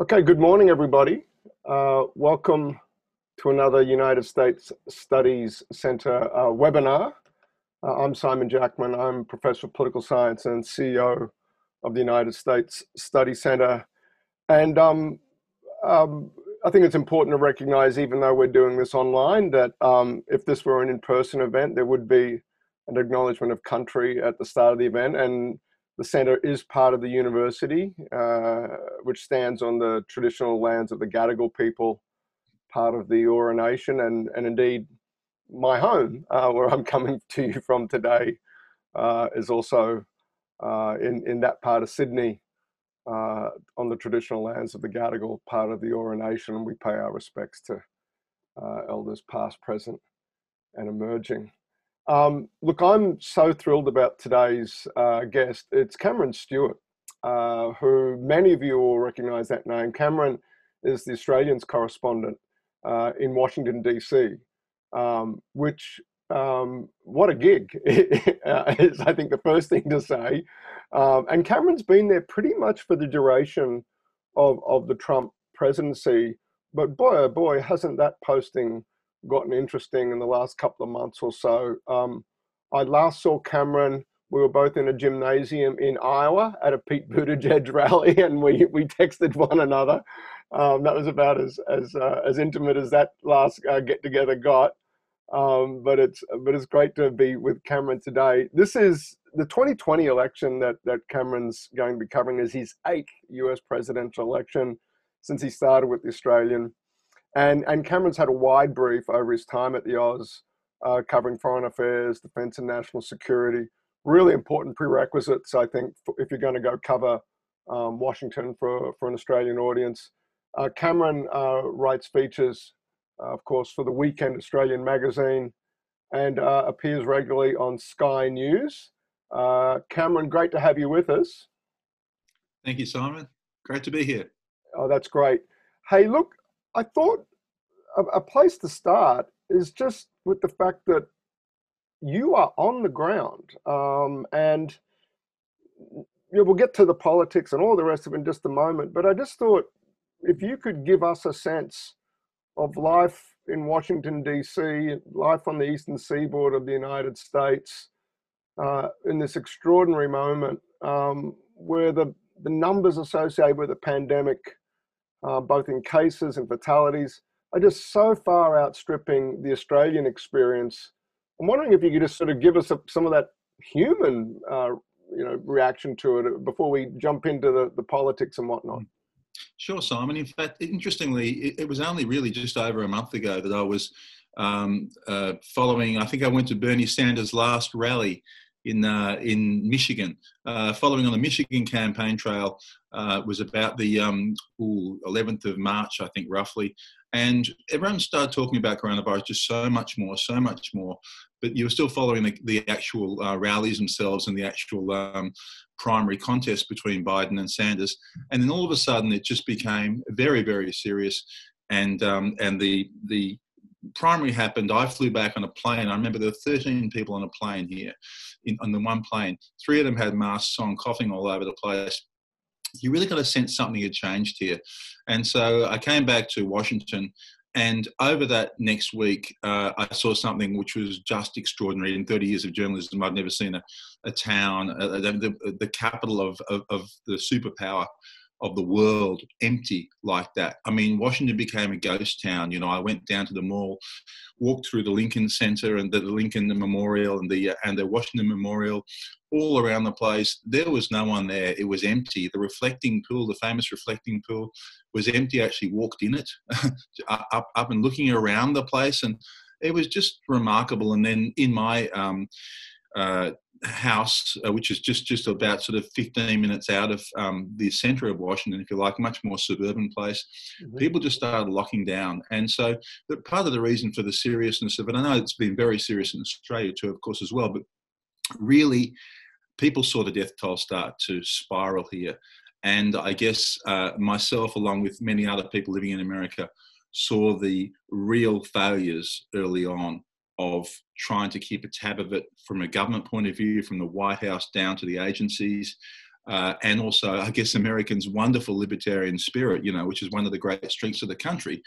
Okay, good morning, everybody. Uh, welcome to another United States Studies Center uh, webinar. Uh, I'm Simon Jackman. I'm Professor of Political Science and CEO of the United States Study Center. And um, um, I think it's important to recognize, even though we're doing this online, that um, if this were an in-person event, there would be an acknowledgement of country at the start of the event. And the center is part of the university, uh, which stands on the traditional lands of the Gadigal people, part of the Eora Nation, and, and indeed my home, uh, where I'm coming to you from today, uh, is also uh, in, in that part of Sydney, uh, on the traditional lands of the Gadigal, part of the Eora Nation, and we pay our respects to uh, elders past, present, and emerging. Um, look, I'm so thrilled about today's uh, guest. It's Cameron Stewart, uh, who many of you will recognize that name. Cameron is the Australians correspondent uh, in Washington, D.C., um, which, um, what a gig, is I think the first thing to say. Um, and Cameron's been there pretty much for the duration of, of the Trump presidency. But boy, oh boy, hasn't that posting gotten interesting in the last couple of months or so. Um, I last saw Cameron. We were both in a gymnasium in Iowa at a Pete Buttigieg rally, and we we texted one another. Um, that was about as as uh, as intimate as that last uh, get together got. Um, but it's but it's great to be with Cameron today. This is the 2020 election that that Cameron's going to be covering is his eighth U.S. presidential election since he started with the Australian. And, and Cameron's had a wide brief over his time at the Oz, uh, covering foreign affairs, defense, and national security. Really important prerequisites, I think, if you're going to go cover um, Washington for, for an Australian audience. Uh, Cameron uh, writes features, uh, of course, for the Weekend Australian magazine and uh, appears regularly on Sky News. Uh, Cameron, great to have you with us. Thank you, Simon. Great to be here. Oh, that's great. Hey, look, I thought a, a place to start is just with the fact that you are on the ground um, and you know, we'll get to the politics and all the rest of it in just a moment but i just thought if you could give us a sense of life in washington d.c life on the eastern seaboard of the united states uh, in this extraordinary moment um, where the, the numbers associated with the pandemic uh, both in cases and fatalities, are just so far outstripping the Australian experience. I'm wondering if you could just sort of give us a, some of that human, uh, you know, reaction to it before we jump into the, the politics and whatnot. Sure, Simon. In fact, interestingly, it, it was only really just over a month ago that I was um, uh, following. I think I went to Bernie Sanders' last rally in uh, in Michigan. Uh, following on the Michigan campaign trail uh, was about the um, ooh, 11th of March, I think, roughly. And everyone started talking about coronavirus just so much more, so much more. But you were still following the, the actual uh, rallies themselves and the actual um, primary contest between Biden and Sanders. And then all of a sudden, it just became very, very serious. And um, and the the primary happened, I flew back on a plane. I remember there were 13 people on a plane here, in, on the one plane. Three of them had masks on, coughing all over the place. You really got a sense something had changed here. And so I came back to Washington. And over that next week, uh, I saw something which was just extraordinary. In 30 years of journalism, I'd never seen a, a town, uh, the, the, capital of, of, of the superpower of the world empty like that. I mean, Washington became a ghost town. You know, I went down to the mall, walked through the Lincoln Center and the Lincoln Memorial and the and the Washington Memorial, all around the place. There was no one there. It was empty. The reflecting pool, the famous reflecting pool, was empty. I actually walked in it, up up and looking around the place, and it was just remarkable. And then in my um, uh, house, uh, which is just just about sort of 15 minutes out of um, the centre of Washington, if you like, much more suburban place. Mm-hmm. People just started locking down, and so the, part of the reason for the seriousness of it, I know it's been very serious in Australia too, of course, as well, but really, people saw the death toll start to spiral here, and I guess uh, myself, along with many other people living in America, saw the real failures early on of trying to keep a tab of it from a government point of view, from the White House down to the agencies. uh, and also, I guess, Americans' wonderful libertarian spirit, you know, which is one of the great strengths of the country,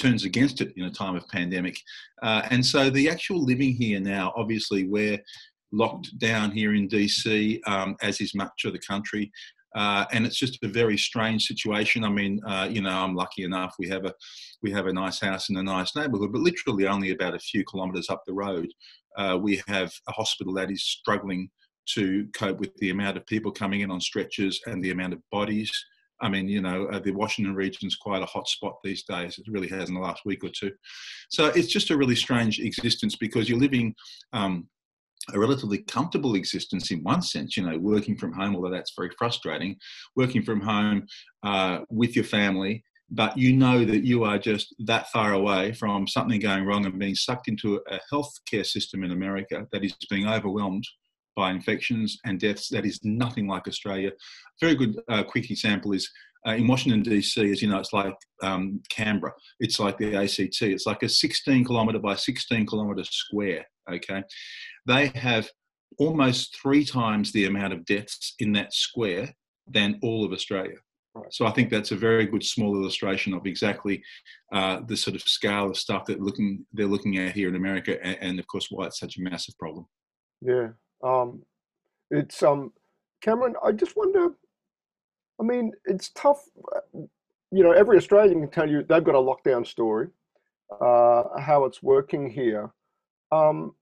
turns against it in a time of pandemic. Uh, and so the actual living here now, obviously, we're locked down here in DC, um, as is much of the country. Uh, and it's just a very strange situation. I mean, uh, you know, I'm lucky enough we have a we have a nice house in a nice neighbourhood, but literally only about a few kilometres up the road, uh, we have a hospital that is struggling to cope with the amount of people coming in on stretchers and the amount of bodies. I mean, you know, uh, the Washington region is quite a hot spot these days. It really has in the last week or two. So it's just a really strange existence because you're living um, a relatively comfortable existence in one sense, you know, working from home, although that's very frustrating, working from home uh, with your family, but you know that you are just that far away from something going wrong and being sucked into a healthcare system in America that is being overwhelmed by infections and deaths that is nothing like Australia. A very good uh, quick example is uh, in Washington DC, as you know, it's like um, Canberra. It's like the ACT. It's like a 16 kilometre by 16 kilometre square. Okay, they have almost three times the amount of deaths in that square than all of Australia. Right. So I think that's a very good small illustration of exactly uh, the sort of scale of stuff that looking they're looking at here in America, and, and, of course why it's such a massive problem. Yeah, um, it's um, Cameron. I just wonder. I mean, it's tough. You know, every Australian can tell you they've got a lockdown story, uh, how it's working here. Um,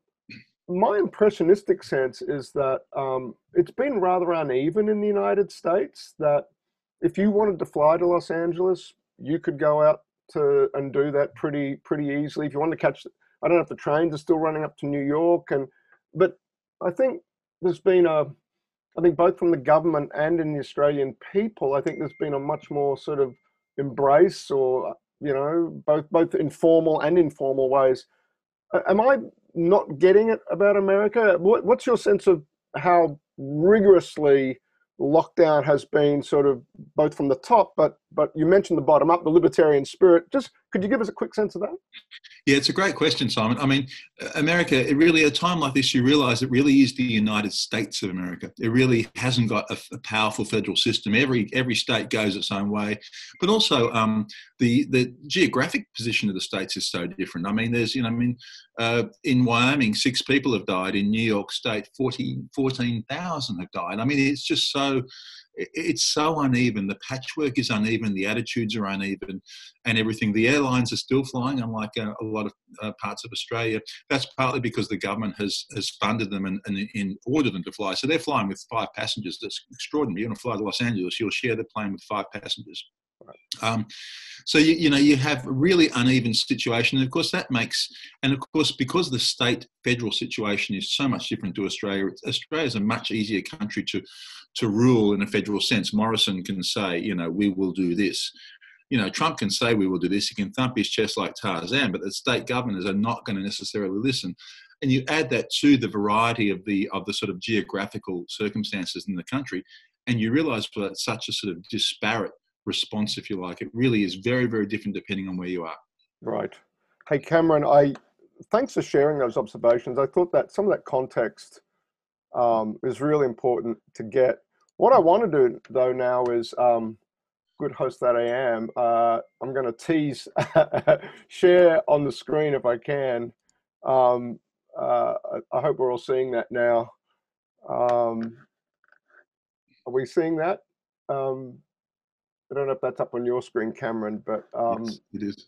my impressionistic sense is that um, it's been rather uneven in the United States. That if you wanted to fly to Los Angeles, you could go out to and do that pretty pretty easily. If you wanted to catch, I don't know if the trains are still running up to New York, and but I think there's been a, I think both from the government and in the Australian people, I think there's been a much more sort of embrace or you know both both informal and informal ways. Am I not getting it about America? What, what's your sense of how rigorously lockdown has been sort of both from the top, but but you mentioned the bottom up, the libertarian spirit. Just could you give us a quick sense of that? Yeah, it's a great question, Simon. I mean, America, it really, at a time like this, you realize it really is the United States of America. It really hasn't got a, a powerful federal system. Every every state goes its own way. But also, um, the, the geographic position of the states is so different. I mean, there's, you know, I mean, uh, in Wyoming, six people have died. In New York State, 14,000 have died. I mean, it's just so it's so uneven. The patchwork is uneven, the attitudes are uneven, and everything. The airlines are still flying, unlike uh, a lot of uh, parts of Australia. That's partly because the government has has funded them and, and in ordered them to fly. So they're flying with five passengers. That's extraordinary. You're going to fly to Los Angeles, you'll share the plane with five passengers. Um, so you, you know you have a really uneven situation, and of course that makes, and of course because the state federal situation is so much different to Australia, Australia is a much easier country to to rule in a federal sense. Morrison can say, you know, we will do this. You know, Trump can say we will do this. He can thump his chest like Tarzan, but the state governors are not going to necessarily listen. And you add that to the variety of the of the sort of geographical circumstances in the country, and you realise that such a sort of disparate response, if you like. It really is very, very different depending on where you are. Right. Hey, Cameron, I thanks for sharing those observations. I thought that some of that context um, is really important to get. What I want to do though now is, um, good host that I am, uh, I'm going to tease, share on the screen if I can. Um, uh, I, hope we're all seeing that now. Um, are we seeing that? Um, I don't know if that's up on your screen, Cameron, but um, yes, it is.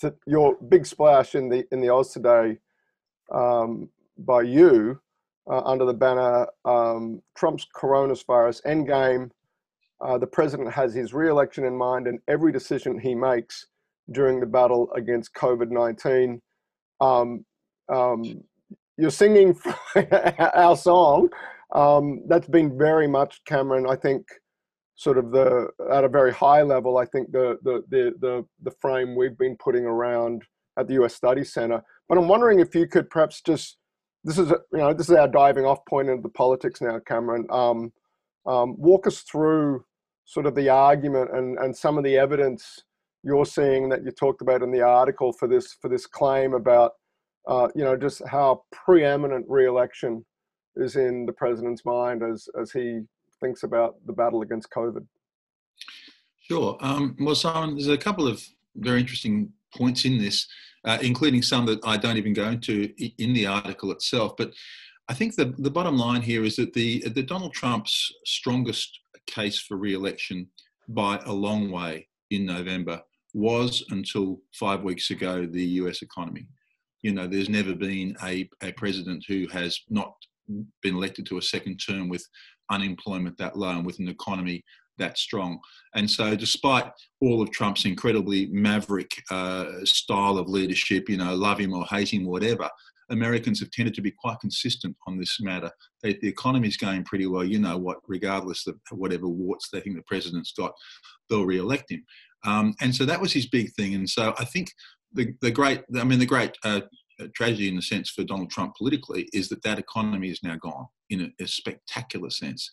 To your big splash in the in the Oz today um, by you uh, under the banner um, Trump's coronavirus endgame. Uh, the president has his re-election in mind, and every decision he makes during the battle against COVID nineteen. Um, um, you're singing our song. Um, that's been very much, Cameron. I think sort of the at a very high level, I think the the the the, the frame we've been putting around at the U.S. Study Center. But I'm wondering if you could perhaps just this is you know this is our diving off point into the politics now, Cameron. Um, um, walk us through sort of the argument and and some of the evidence you're seeing that you talked about in the article for this for this claim about uh, you know just how preeminent re-election is in the president's mind as as he thinks about the battle against COVID. Sure. Um, well, Simon, there's a couple of very interesting points in this, uh, including some that I don't even go into in the article itself. But I think the, the bottom line here is that the, the Donald Trump's strongest case for re-election by a long way in November was until five weeks ago the US economy. You know, there's never been a, a president who has not been elected to a second term with unemployment that low and with an economy that strong. And so, despite all of Trump's incredibly maverick uh, style of leadership, you know, love him or hate him, whatever, Americans have tended to be quite consistent on this matter. They, the economy is going pretty well. You know what, regardless of whatever warts they think the president's got, they'll re-elect him. Um, and so that was his big thing. And so I think the, the great, I mean, the great uh, tragedy in a sense for Donald Trump politically is that that economy is now gone in a, a spectacular sense.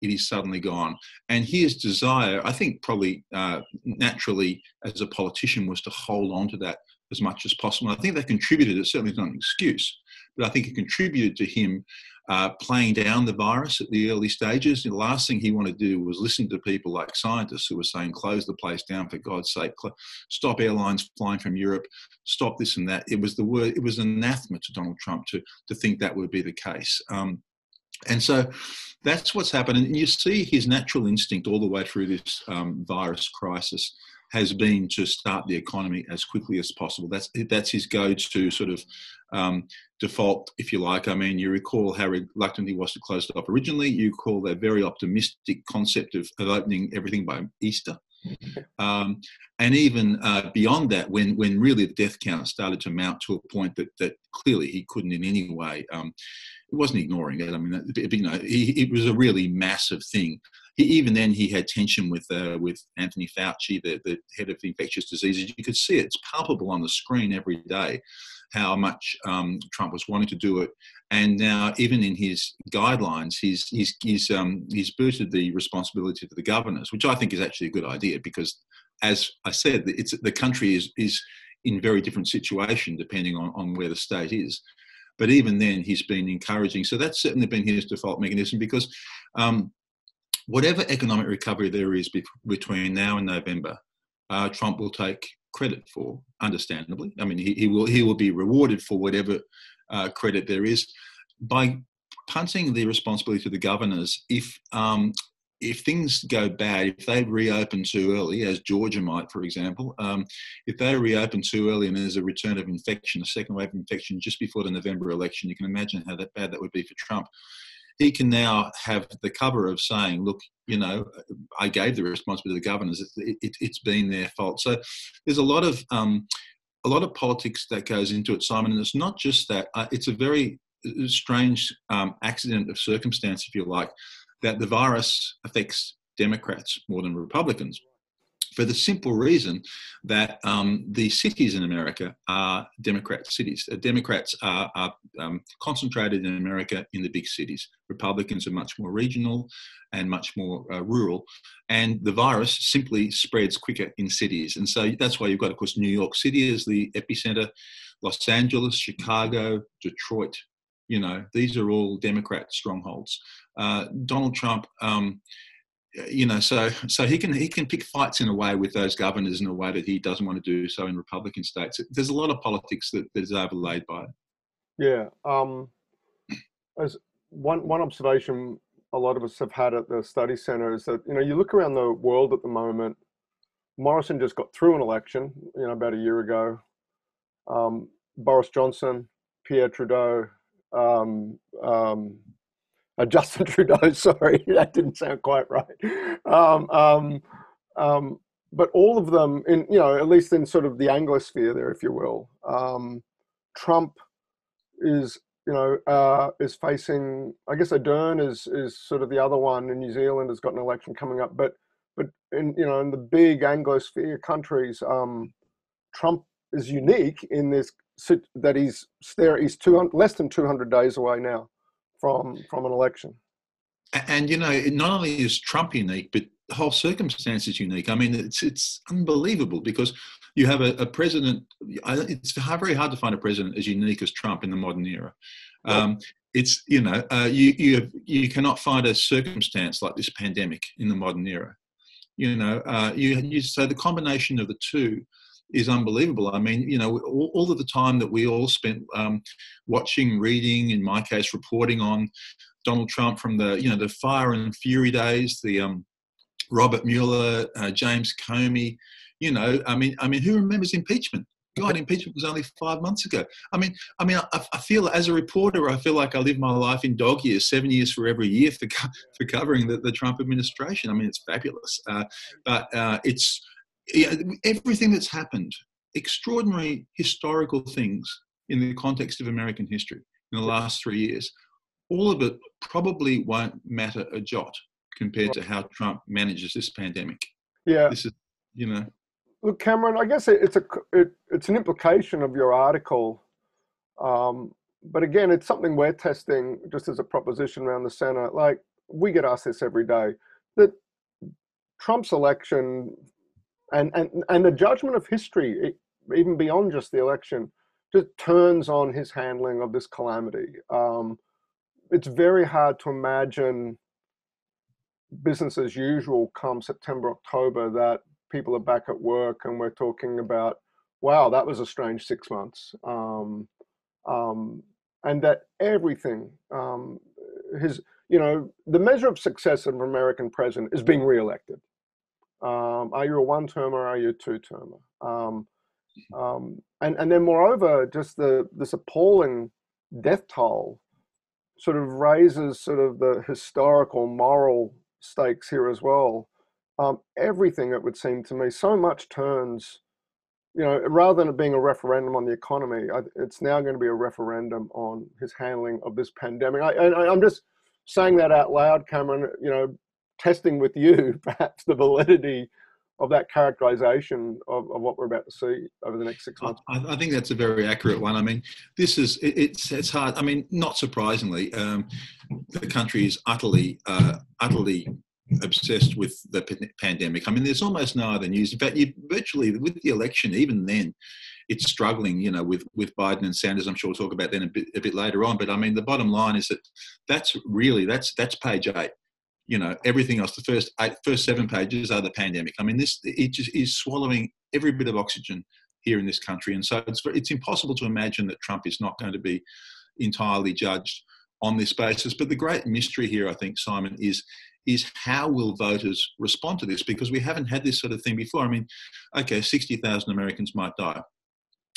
It is suddenly gone. And his desire, I think, probably uh, naturally as a politician, was to hold on to that as much as possible. I think that contributed, it's certainly is not an excuse, but I think it contributed to him uh, playing down the virus at the early stages. The last thing he wanted to do was listen to people like scientists who were saying, close the place down for God's sake, stop airlines flying from Europe, stop this and that. It was the word, it was anathema to Donald Trump to, to think that would be the case. Um, and so that's what's happened. And you see his natural instinct all the way through this um, virus crisis has been to start the economy as quickly as possible. That's that's his go-to sort of um, default, if you like. I mean, you recall how reluctant he was to close it up originally. You recall that very optimistic concept of, of opening everything by Easter. Um, and even uh, beyond that, when when really the death count started to mount to a point that that clearly he couldn't in any way, um, he wasn't ignoring it. I mean, you know, he, it was a really massive thing he, even then he had tension with uh, with Anthony Fauci, the, the head of infectious diseases. You could see it. it's palpable on the screen every day how much um, Trump was wanting to do it. And now, even in his guidelines, he's he's he's um, he's booted the responsibility to the governors, which I think is actually a good idea because, as I said, it's the country is is in very different situation depending on, on where the state is. But even then, he's been encouraging. So that's certainly been his default mechanism because um, whatever economic recovery there is be- between now and November, uh, Trump will take credit for, understandably. I mean, he, he will he will be rewarded for whatever uh, credit there is by punting the responsibility to the governors. If um, if things go bad, if they reopen too early, as Georgia might, for example, um, if they reopen too early and there's a return of infection, a second wave of infection just before the November election, you can imagine how that bad that would be for Trump he can now have the cover of saying, look, you know, I gave the responsibility to the governors. It, has it, been their fault. So there's a lot of um, a lot of politics that goes into it, Simon. And it's not just that. Uh, it's a very uh, strange um, accident of circumstance, if you like, that the virus affects Democrats more than Republicans for the simple reason that um, the cities in America are Democrat cities. Democrats are, are um, concentrated in America in the big cities. Republicans are much more regional and much more uh, rural. And the virus simply spreads quicker in cities. And so that's why you've got, of course, New York City as the epicenter, Los Angeles, Chicago, Detroit. You know, these are all Democrat strongholds. Uh, Donald Trump. Um, you know, so so he can he can pick fights in a way with those governors in a way that he doesn't want to do so in Republican states. There's a lot of politics that, that is overlaid by it. Yeah. Um, as one one observation a lot of us have had at the study center is that you know you look around the world at the moment. Morrison just got through an election, you know, about a year ago. Um, Boris Johnson, Pierre Trudeau, um, um, uh, Justin Trudeau. Sorry, that didn't sound quite right. Um, um, um, but all of them, in you know, at least in sort of the Anglosphere there, if you will, um, Trump is you know uh, is facing. I guess Ardern is is sort of the other one in New Zealand has got an election coming up, but but in you know in the big Anglosphere countries, um, Trump is unique in this that he's there. He's two less than two hundred days away now from from an election. and you know, not only is Trump unique, but the whole circumstance is unique. I mean, it's it's unbelievable because you have a, a president. It's very hard to find a president as unique as Trump in the modern era. Um, it's you know, uh, you you have, you cannot find a circumstance like this pandemic in the modern era. You know, uh, you, you so the combination of the two is unbelievable. I mean, you know, all, all of the time that we all spent um, watching, reading, in my case, reporting on Donald Trump from the you know the fire and fury days, the um, Robert Mueller, uh, James Comey. You know, I mean, I mean, who remembers impeachment? God, impeachment was only five months ago. I mean, I mean, I, I, feel as a reporter, I feel like I live my life in dog years, seven years for every year for for covering the, the Trump administration. I mean, it's fabulous, uh, but uh, it's yeah, everything that's happened, extraordinary historical things in the context of American history in the last three years. All of it probably won't matter a jot compared to how Trump manages this pandemic. Yeah, this is you know Look, Cameron, I guess it's a it, it's an implication of your article, um, but again, it's something we're testing just as a proposition around the center. Like we get asked this every day that Trump's election and and and the judgment of history, even beyond just the election, just turns on his handling of this calamity. Um, it's very hard to imagine business as usual come September, October that people are back at work and we're talking about, wow, that was a strange six months. Um, um, and that everything, um, his, you know, the measure of success of an American president is being reelected. Um, are you a one termer or are you a two termer? Um, um, and, and then moreover, just the, this appalling death toll sort of raises sort of the historical moral stakes here as well um, everything, it would seem to me, so much turns, you know, rather than it being a referendum on the economy, it's now going to be a referendum on his handling of this pandemic. I, I, I'm just saying that out loud, Cameron, you know, testing with you perhaps the validity of that characterization of, of what we're about to see over the next six months? I, I think that's a very accurate one. I mean, this is it, it's it's hard. I mean, not surprisingly, um, the country is utterly uh, utterly obsessed with the pandemic. I mean, there's almost no other news. In fact, you virtually with the election, even then, it's struggling. You know, with with Biden and Sanders. I'm sure we'll talk about that a bit a bit later on. But I mean, the bottom line is that that's really that's that's page eight. You know, everything else, the first eight, first seven pages are the pandemic. I mean, this it just is swallowing every bit of oxygen here in this country, and so it's it's impossible to imagine that Trump is not going to be entirely judged on this basis. But the great mystery here, I think, Simon, is is how will voters respond to this? Because we haven't had this sort of thing before. I mean, okay, 60,000 Americans might die.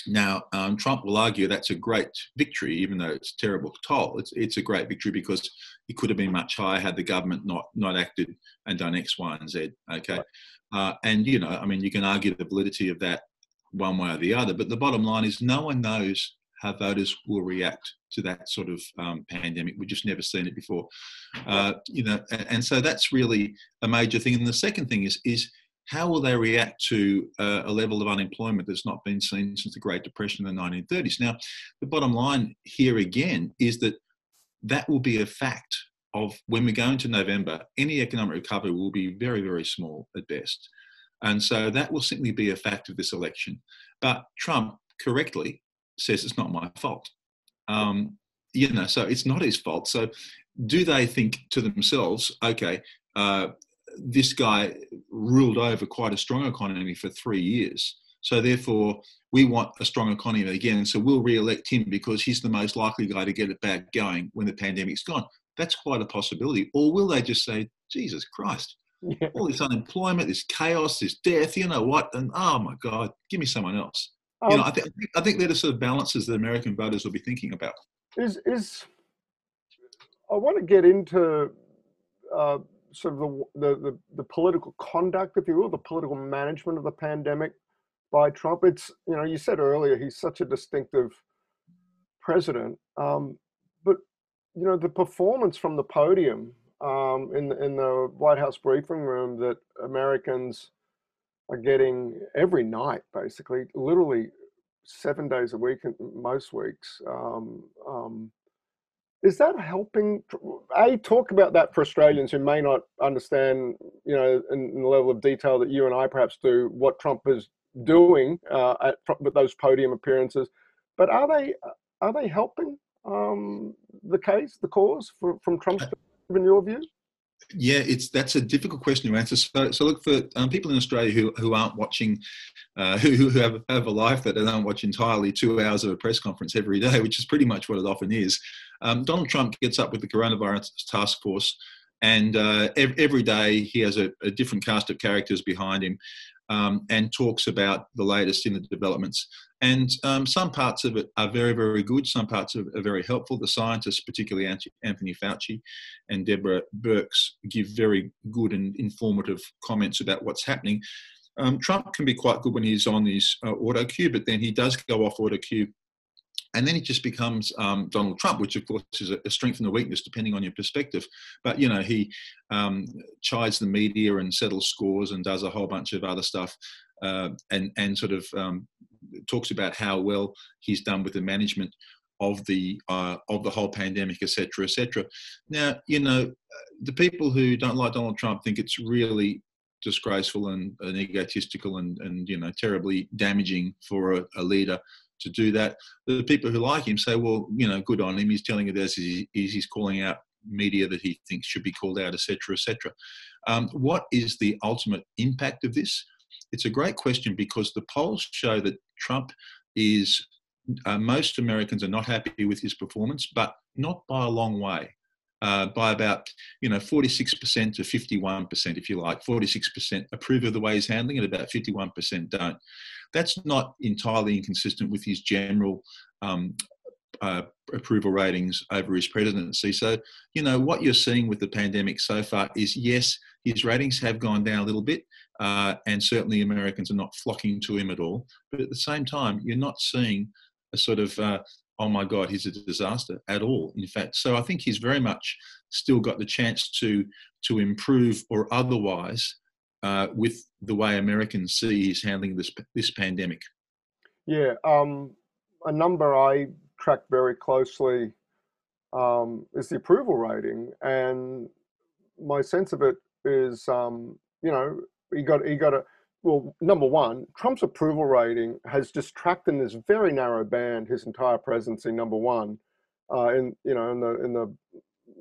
Now, um, Trump will argue that's a great victory, even though it's terrible toll. It's, it's a great victory because it could have been much higher had the government not, not acted and done X, Y, and Z. Okay. Right. Uh, and, you know, I mean, you can argue the validity of that one way or the other, but the bottom line is no one knows how voters will react to that sort of um, pandemic. We've just never seen it before, uh, you know. And, and, so that's really a major thing. And the second thing is is how will they react to uh, a level of unemployment that's not been seen since the Great Depression in the 1930s? Now, the bottom line here again is that that will be a fact of when we go into November. Any economic recovery will be very very small at best. And so that will simply be a fact of this election. But Trump correctly says it's not my fault. Um, you know, so it's not his fault. So do they think to themselves, okay, uh, this guy ruled over quite a strong economy for three years. So therefore, we want a strong economy again. So we'll re-elect him because he's the most likely guy to get it back going when the pandemic's gone. That's quite a possibility. Or will they just say, Jesus Christ, yeah. all this unemployment, this chaos, this death, you know what? And oh my God, give me someone else. Um, you know, um, I, th- I think they're the sort of balances that American voters will be thinking about. Is is I want to get into uh, sort of the, the, the the political conduct, if you will, the political management of the pandemic by Trump. It's you know, you said earlier he's such a distinctive president, um, but you know, the performance from the podium um, in in the White House briefing room that Americans are getting every night, basically, literally seven days a week, most weeks. Um, um, is that helping? A talk about that for Australians who may not understand, you know, in, in the level of detail that you and I perhaps do, what Trump is doing uh, at with those podium appearances. But are they are they helping um, the case, the cause for, from Trump's in your view? Yeah, it's that's a difficult question to answer. So, so look for um, people in Australia who, who aren't watching, uh, who, who have, have a life that they don't watch entirely two hours of a press conference every day, which is pretty much what it often is. Um, Donald Trump gets up with the coronavirus task force, and uh, every, day he has a, a, different cast of characters behind him um, and talks about the latest in the developments. And um, some parts of it are very, very good. Some parts are, are very helpful. The scientists, particularly Anthony Fauci and Deborah Birx, give very good and informative comments about what's happening. Um, Trump can be quite good when he's on his uh, auto cue, but then he does go off auto cue and then it just becomes um, Donald Trump, which of course is a, strength and a weakness depending on your perspective. But you know, he um, chides the media and settles scores and does a whole bunch of other stuff, uh, and and sort of um, talks about how well he's done with the management of the uh, of the whole pandemic, etc., etc. Now, you know, the people who don't like Donald Trump think it's really disgraceful and, and egotistical and, and you know terribly damaging for a, a leader to do that. The people who like him say, well, you know, good on him. He's telling it as he is. He's calling out media that he thinks should be called out, etc., etc. Um, what is the ultimate impact of this? It's a great question because the polls show that Trump is. Uh, most Americans are not happy with his performance, but not by a long way. Uh, by about you know 46% to 51%, if you like. 46% approve of the way he's handling it, about 51% don't. That's not entirely inconsistent with his general um, uh, approval ratings over his presidency. So, you know, what you're seeing with the pandemic so far is yes, his ratings have gone down a little bit, uh, and certainly Americans are not flocking to him at all. But at the same time, you're not seeing a sort of, uh, oh my God, he's a disaster at all. In fact, so I think he's very much still got the chance to to improve or otherwise uh, with the way Americans see he's handling this this pandemic? Yeah, um, a number I track very closely um, is the approval rating, and my sense of it is, um, you know, he got he got a well. Number one, Trump's approval rating has just tracked in this very narrow band his entire presidency. Number one, uh, in you know in the in the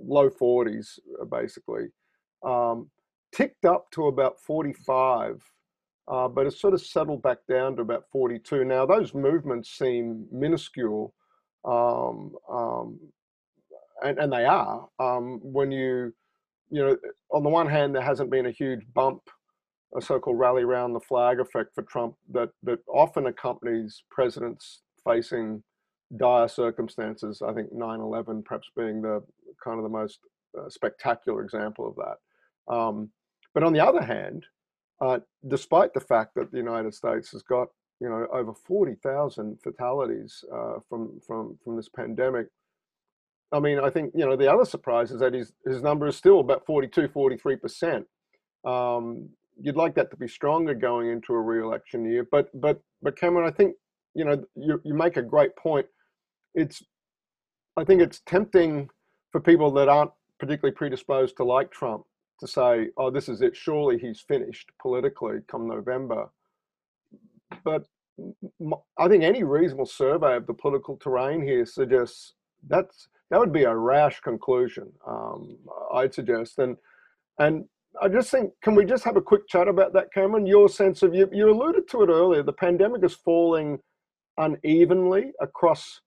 low 40s basically. Um, ticked up to about 45, uh, but it's sort of settled back down to about 42. Now, those movements seem minuscule, um, um, and, and they are. Um, when you, you know, on the one hand, there hasn't been a huge bump, a so-called rally around the flag effect for Trump that that often accompanies presidents facing dire circumstances. I think 9/11 perhaps being the kind of the most uh, spectacular example of that. Um, but on the other hand, uh, despite the fact that the United States has got you know over 40,000 fatalities uh, from from from this pandemic, I mean, I think you know the other surprise is that his his number is still about 42, 43 percent. Um, you'd like that to be stronger going into a re-election year, but but but Cameron, I think you know you you make a great point. It's I think it's tempting for people that aren't particularly predisposed to like Trump to say, oh, this is it, surely he's finished politically come November. But I think any reasonable survey of the political terrain here suggests that's that would be a rash conclusion. Um, I'd suggest, and and I just think, can we just have a quick chat about that, Cameron? Your sense of you you alluded to it earlier. The pandemic is falling unevenly across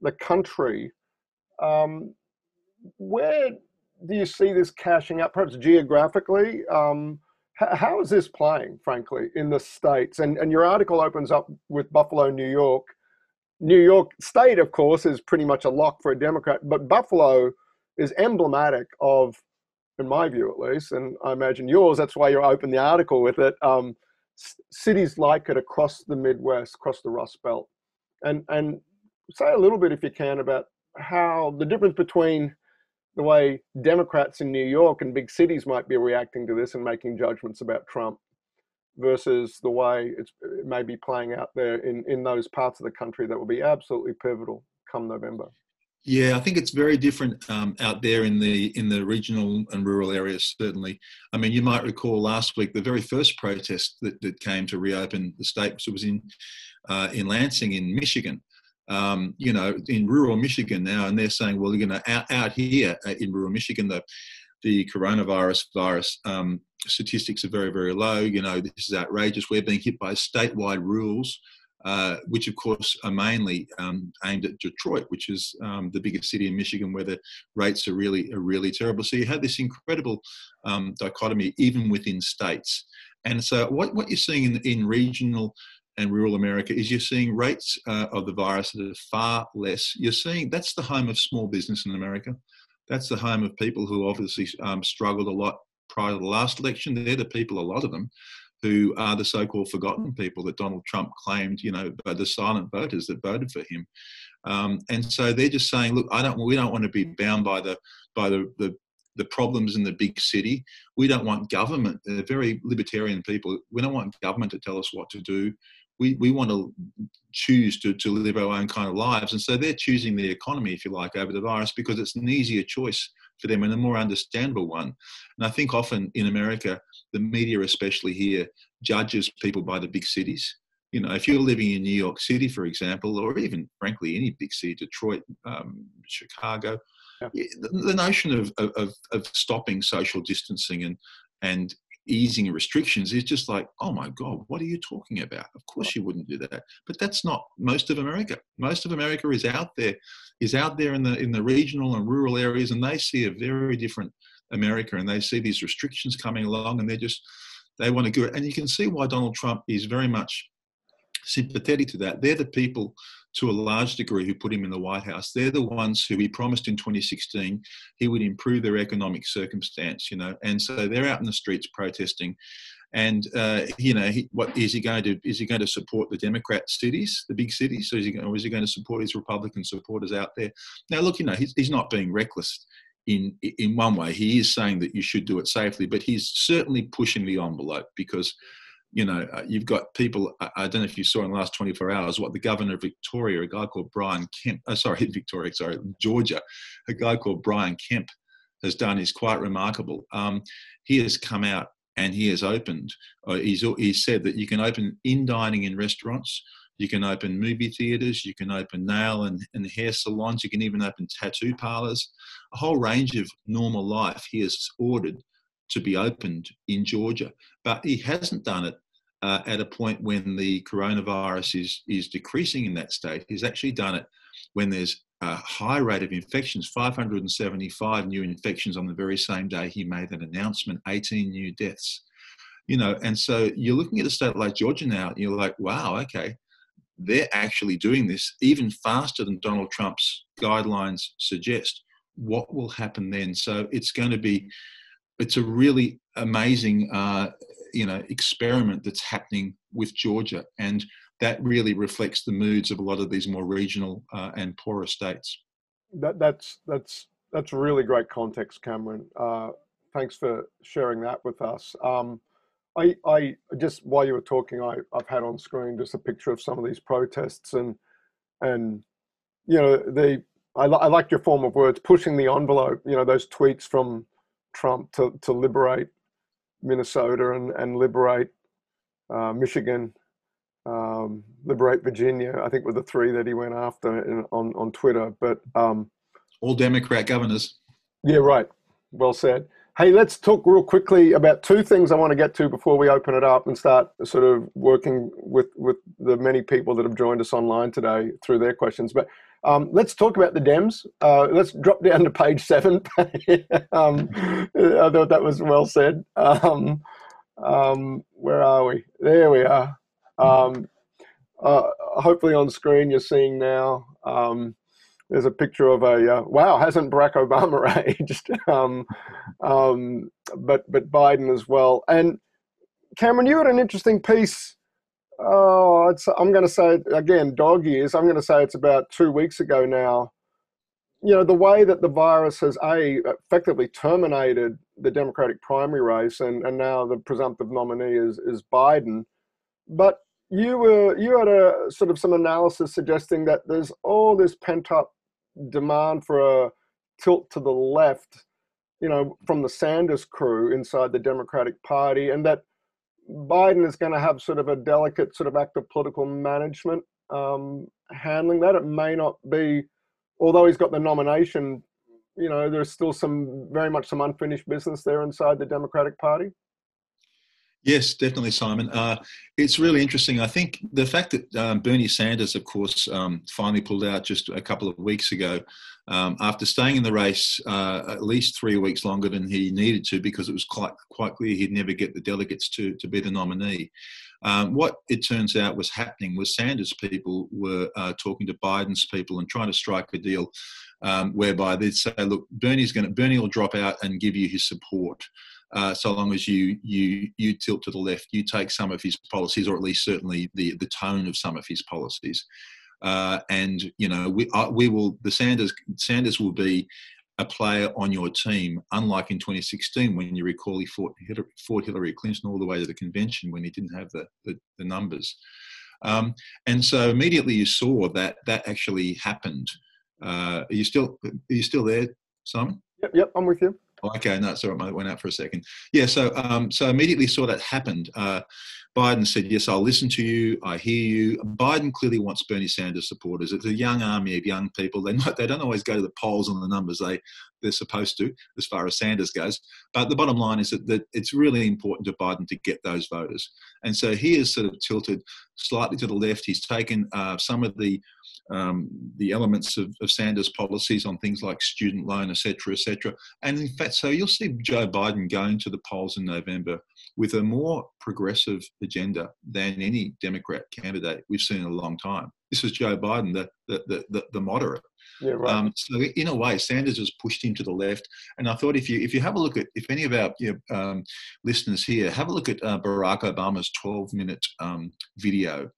the country. Um, where do you see this cashing out, perhaps geographically? Um, how is this playing, frankly, in the states? And and your article opens up with Buffalo, New York. New York State, of course, is pretty much a lock for a Democrat, but Buffalo is emblematic of, in my view at least, and I imagine yours. That's why you open the article with it. Um, cities like it across the Midwest, across the Rust Belt, and and say a little bit, if you can, about how the difference between the way Democrats in New York and big cities might be reacting to this and making judgments about Trump versus the way it's, it may be playing out there in, in those parts of the country that will be absolutely pivotal come November. Yeah, I think it's very different um, out there in the in the regional and rural areas. Certainly, I mean, you might recall last week the very first protest that, that came to reopen the state was in uh, in Lansing in Michigan. Um, you know, in rural Michigan now, and they're saying, well, you know, out, out here uh, in rural Michigan, the the coronavirus virus um, statistics are very very low. You know, this is outrageous. We're being hit by statewide rules uh, which of course are mainly um, aimed at Detroit, which is um, the biggest city in Michigan, where the rates are really are really terrible. So you have this incredible um, dichotomy even within states. And so what, what you're seeing in, in regional and rural America is you're seeing rates uh, of the virus that are far less. You're seeing that's the home of small business in America. That's the home of people who obviously um, struggled a lot prior to the last election. They're the people, a lot of them, who are the so-called forgotten people that Donald Trump claimed, you know, the silent voters that voted for him. Um, and so they're just saying, look, I don't, we don't want to be bound by the by the, the the problems in the big city. We don't want government. They're very libertarian people. We don't want government to tell us what to do. We, we want to choose to, to live our own kind of lives. And so they're choosing the economy, if you like, over the virus because it's an easier choice for them and a more understandable one. And I think often in America, the media, especially here, judges people by the big cities. You know, if you're living in New York City, for example, or even frankly any big city, Detroit, um, Chicago, yeah. the, the, notion of, of, of stopping social distancing and and easing restrictions is just like, oh my God, what are you talking about? Of course you wouldn't do that. But that's not most of America. Most of America is out there, is out there in the in the regional and rural areas, and they see a very different America, and they see these restrictions coming along, and they're just they want to go. And you can see why Donald Trump is very much sympathetic to that. They're the people to a large degree who put him in the White House. They're the ones who he promised in 2016 he would improve their economic circumstance, you know, and so they're out in the streets protesting. And uh, you know, he, what is he going to is he going to support the Democrat cities, the big cities, or is he, going, is he going to support his Republican supporters out there? Now, look, you know, he's, he's not being reckless in in one way. He is saying that you should do it safely, but he's certainly pushing the envelope because you know, uh, you've got people. I, don't know if you saw in the last 24 hours what the governor of Victoria, a guy called Brian Kemp, uh, sorry, Victoria, sorry, Georgia, a guy called Brian Kemp has done is quite remarkable. Um, he has come out and he has opened, uh, he's, he's said that you can open in dining in restaurants, you can open movie theatres, you can open nail and, and hair salons, you can even open tattoo parlours, a whole range of normal life he has ordered to be opened in Georgia. But he hasn't done it uh, at a point when the coronavirus is, is decreasing in that state. He's actually done it when there's a high rate of infections 575 new infections on the very same day he made that announcement, 18 new deaths. You know, and so you're looking at a state like Georgia now, and you're like, wow, okay, they're actually doing this even faster than Donald Trump's guidelines suggest. What will happen then? So it's going to be, it's a really amazing uh, you know experiment that's happening with Georgia, and that really reflects the moods of a lot of these more regional uh, and poorer states. That, that's that's that's really great context, Cameron. Uh, thanks for sharing that with us. Um, I, I just while you were talking, I, I've had on screen just a picture of some of these protests, and and you know they I, I like your form of words, pushing the envelope. You know those tweets from Trump to to liberate Minnesota and, and liberate uh, Michigan, um, liberate Virginia. I think were the three that he went after in, on on Twitter. But um, all Democrat governors. Yeah, right. Well said. Hey, let's talk real quickly about two things I want to get to before we open it up and start sort of working with with the many people that have joined us online today through their questions. But um, let's talk about the Dems. Uh, let's drop down to page seven. um, I thought that was well said. Um, um where are we? There we are. Um, uh, hopefully on screen you're seeing now. Um, there's a picture of a uh, wow. Hasn't Barack Obama aged? but but Biden as well. And Cameron, you had an interesting piece Oh, I'm going to say again, dog years. I'm going to say it's about two weeks ago now. You know, the way that the virus has a effectively terminated the Democratic primary race, and, and now the presumptive nominee is is Biden. But you were you had a sort of some analysis suggesting that there's all this pent up demand for a tilt to the left, you know, from the Sanders crew inside the Democratic Party, and that Biden is going to have sort of a delicate sort of act of political management um, handling that. It may not be, although he's got the nomination, you know, there's still some very much some unfinished business there inside the Democratic Party. Yes, definitely, Simon. Uh, it's really interesting. I think the fact that um, Bernie Sanders, of course, um, finally pulled out just a couple of weeks ago um, after staying in the race uh, at least three weeks longer than he needed to because it was quite quite clear he'd never get the delegates to to be the nominee. Um, what it turns out was happening was Sanders people were uh, talking to Biden's people and trying to strike a deal um, whereby they'd say, "Look, Bernie's going to Bernie will drop out and give you his support." Uh, so long as you you you tilt to the left, you take some of his policies, or at least certainly the the tone of some of his policies, uh, and you know we uh, we will the Sanders Sanders will be a player on your team, unlike in 2016 when you recall he fought, fought Hillary Clinton all the way to the convention when he didn't have the the, the numbers, um, and so immediately you saw that that actually happened. Uh, are you still are you still there, Simon? Yep, yep, I'm with you. Okay, no, sorry, I went out for a second. Yeah, so um, so immediately saw that happened. Uh, Biden said, "Yes, I'll listen to you. I hear you." Biden clearly wants Bernie Sanders supporters. It's a young army of young people. They not, they don't always go to the polls on the numbers they they're supposed to, as far as Sanders goes. But the bottom line is that, that it's really important to Biden to get those voters. And so he has sort of tilted slightly to the left. He's taken uh, some of the um, the elements of, of, Sanders' policies on things like student loan, etc., etc. And in fact, so you'll see Joe Biden going to the polls in November with a more progressive agenda than any Democrat candidate we've seen in a long time. This is Joe Biden, the the the, the moderate. Yeah, right. Um, so in a way, Sanders has pushed him to the left. And I thought if you if you have a look at if any of our you know, um, listeners here have a look at uh, Barack Obama's 12 minute um, video.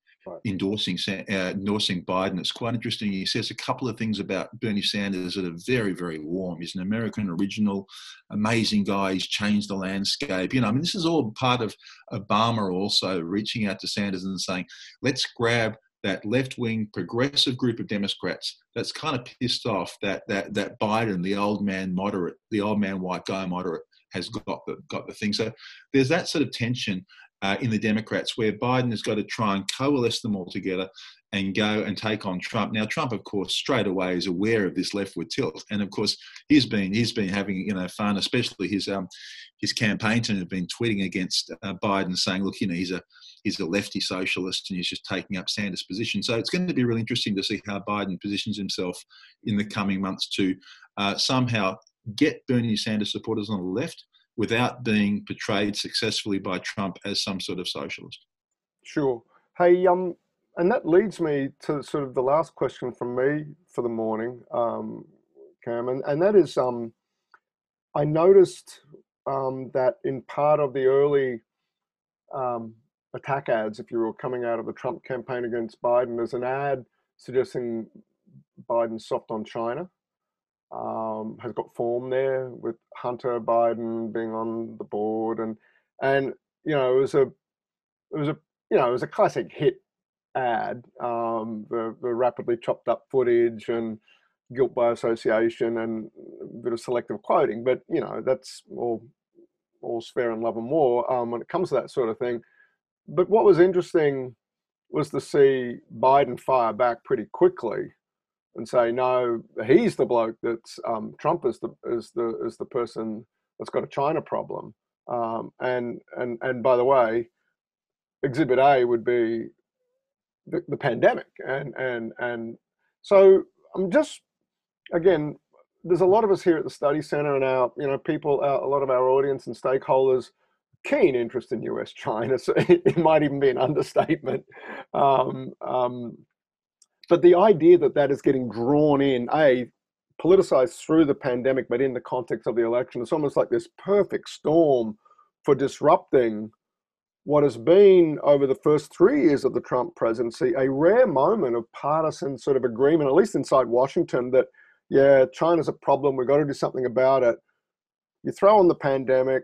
Endorsing uh, endorsing Biden. It's quite interesting. He says a couple of things about Bernie Sanders that are very very warm. He's an American original, amazing guy. He's changed the landscape. You know, I mean, this is all part of Obama also reaching out to Sanders and saying, let's grab that left-wing progressive group of Democrats that's kind of pissed off that that that Biden, the old man moderate, the old man white guy moderate, has got the got the thing. So there's that sort of tension uh, in the Democrats where Biden has got to try and coalesce them all together and go and take on Trump. Now, Trump, of course, straight away is aware of this leftward tilt, and of course, he's been he's been having you know fun, especially his um his campaign team have been tweeting against uh, Biden, saying, look, you know, he's a he's a lefty socialist and he's just taking up Sanders' position. So it's going to be really interesting to see how Biden positions himself in the coming months to uh, somehow get Bernie Sanders supporters on the left without being portrayed successfully by Trump as some sort of socialist. Sure. Hey, um, and that leads me to sort of the last question from me for the morning, um, Cam, and, and that is, um, I noticed um, that in part of the early um, attack ads, if you will, coming out of the Trump campaign against Biden, there's an ad suggesting Biden's soft on China um, has got form there with Hunter Biden being on the board, and and you know it was a it was a you know it was a classic hit ad. Um, the the rapidly chopped up footage and guilt by association and a bit of selective quoting, but you know that's all all's fair in love and war um, when it comes to that sort of thing. But what was interesting was to see Biden fire back pretty quickly and say no, he's the bloke that's um, Trump is the is the is the person that's got a China problem. Um, and and and by the way, Exhibit A would be the, the pandemic, and and and so I'm just again, there's a lot of us here at the study center, and our you know people, our, a lot of our audience and stakeholders keen interest in US China. So it, might even be an understatement. Um, um, but the idea that that is getting drawn in, a politicized through the pandemic, but in the context of the election, it's almost like this perfect storm for disrupting what has been over the first three years of the Trump presidency a rare moment of partisan sort of agreement, at least inside Washington, that yeah, China's a problem. We've got to do something about it. You throw on the pandemic,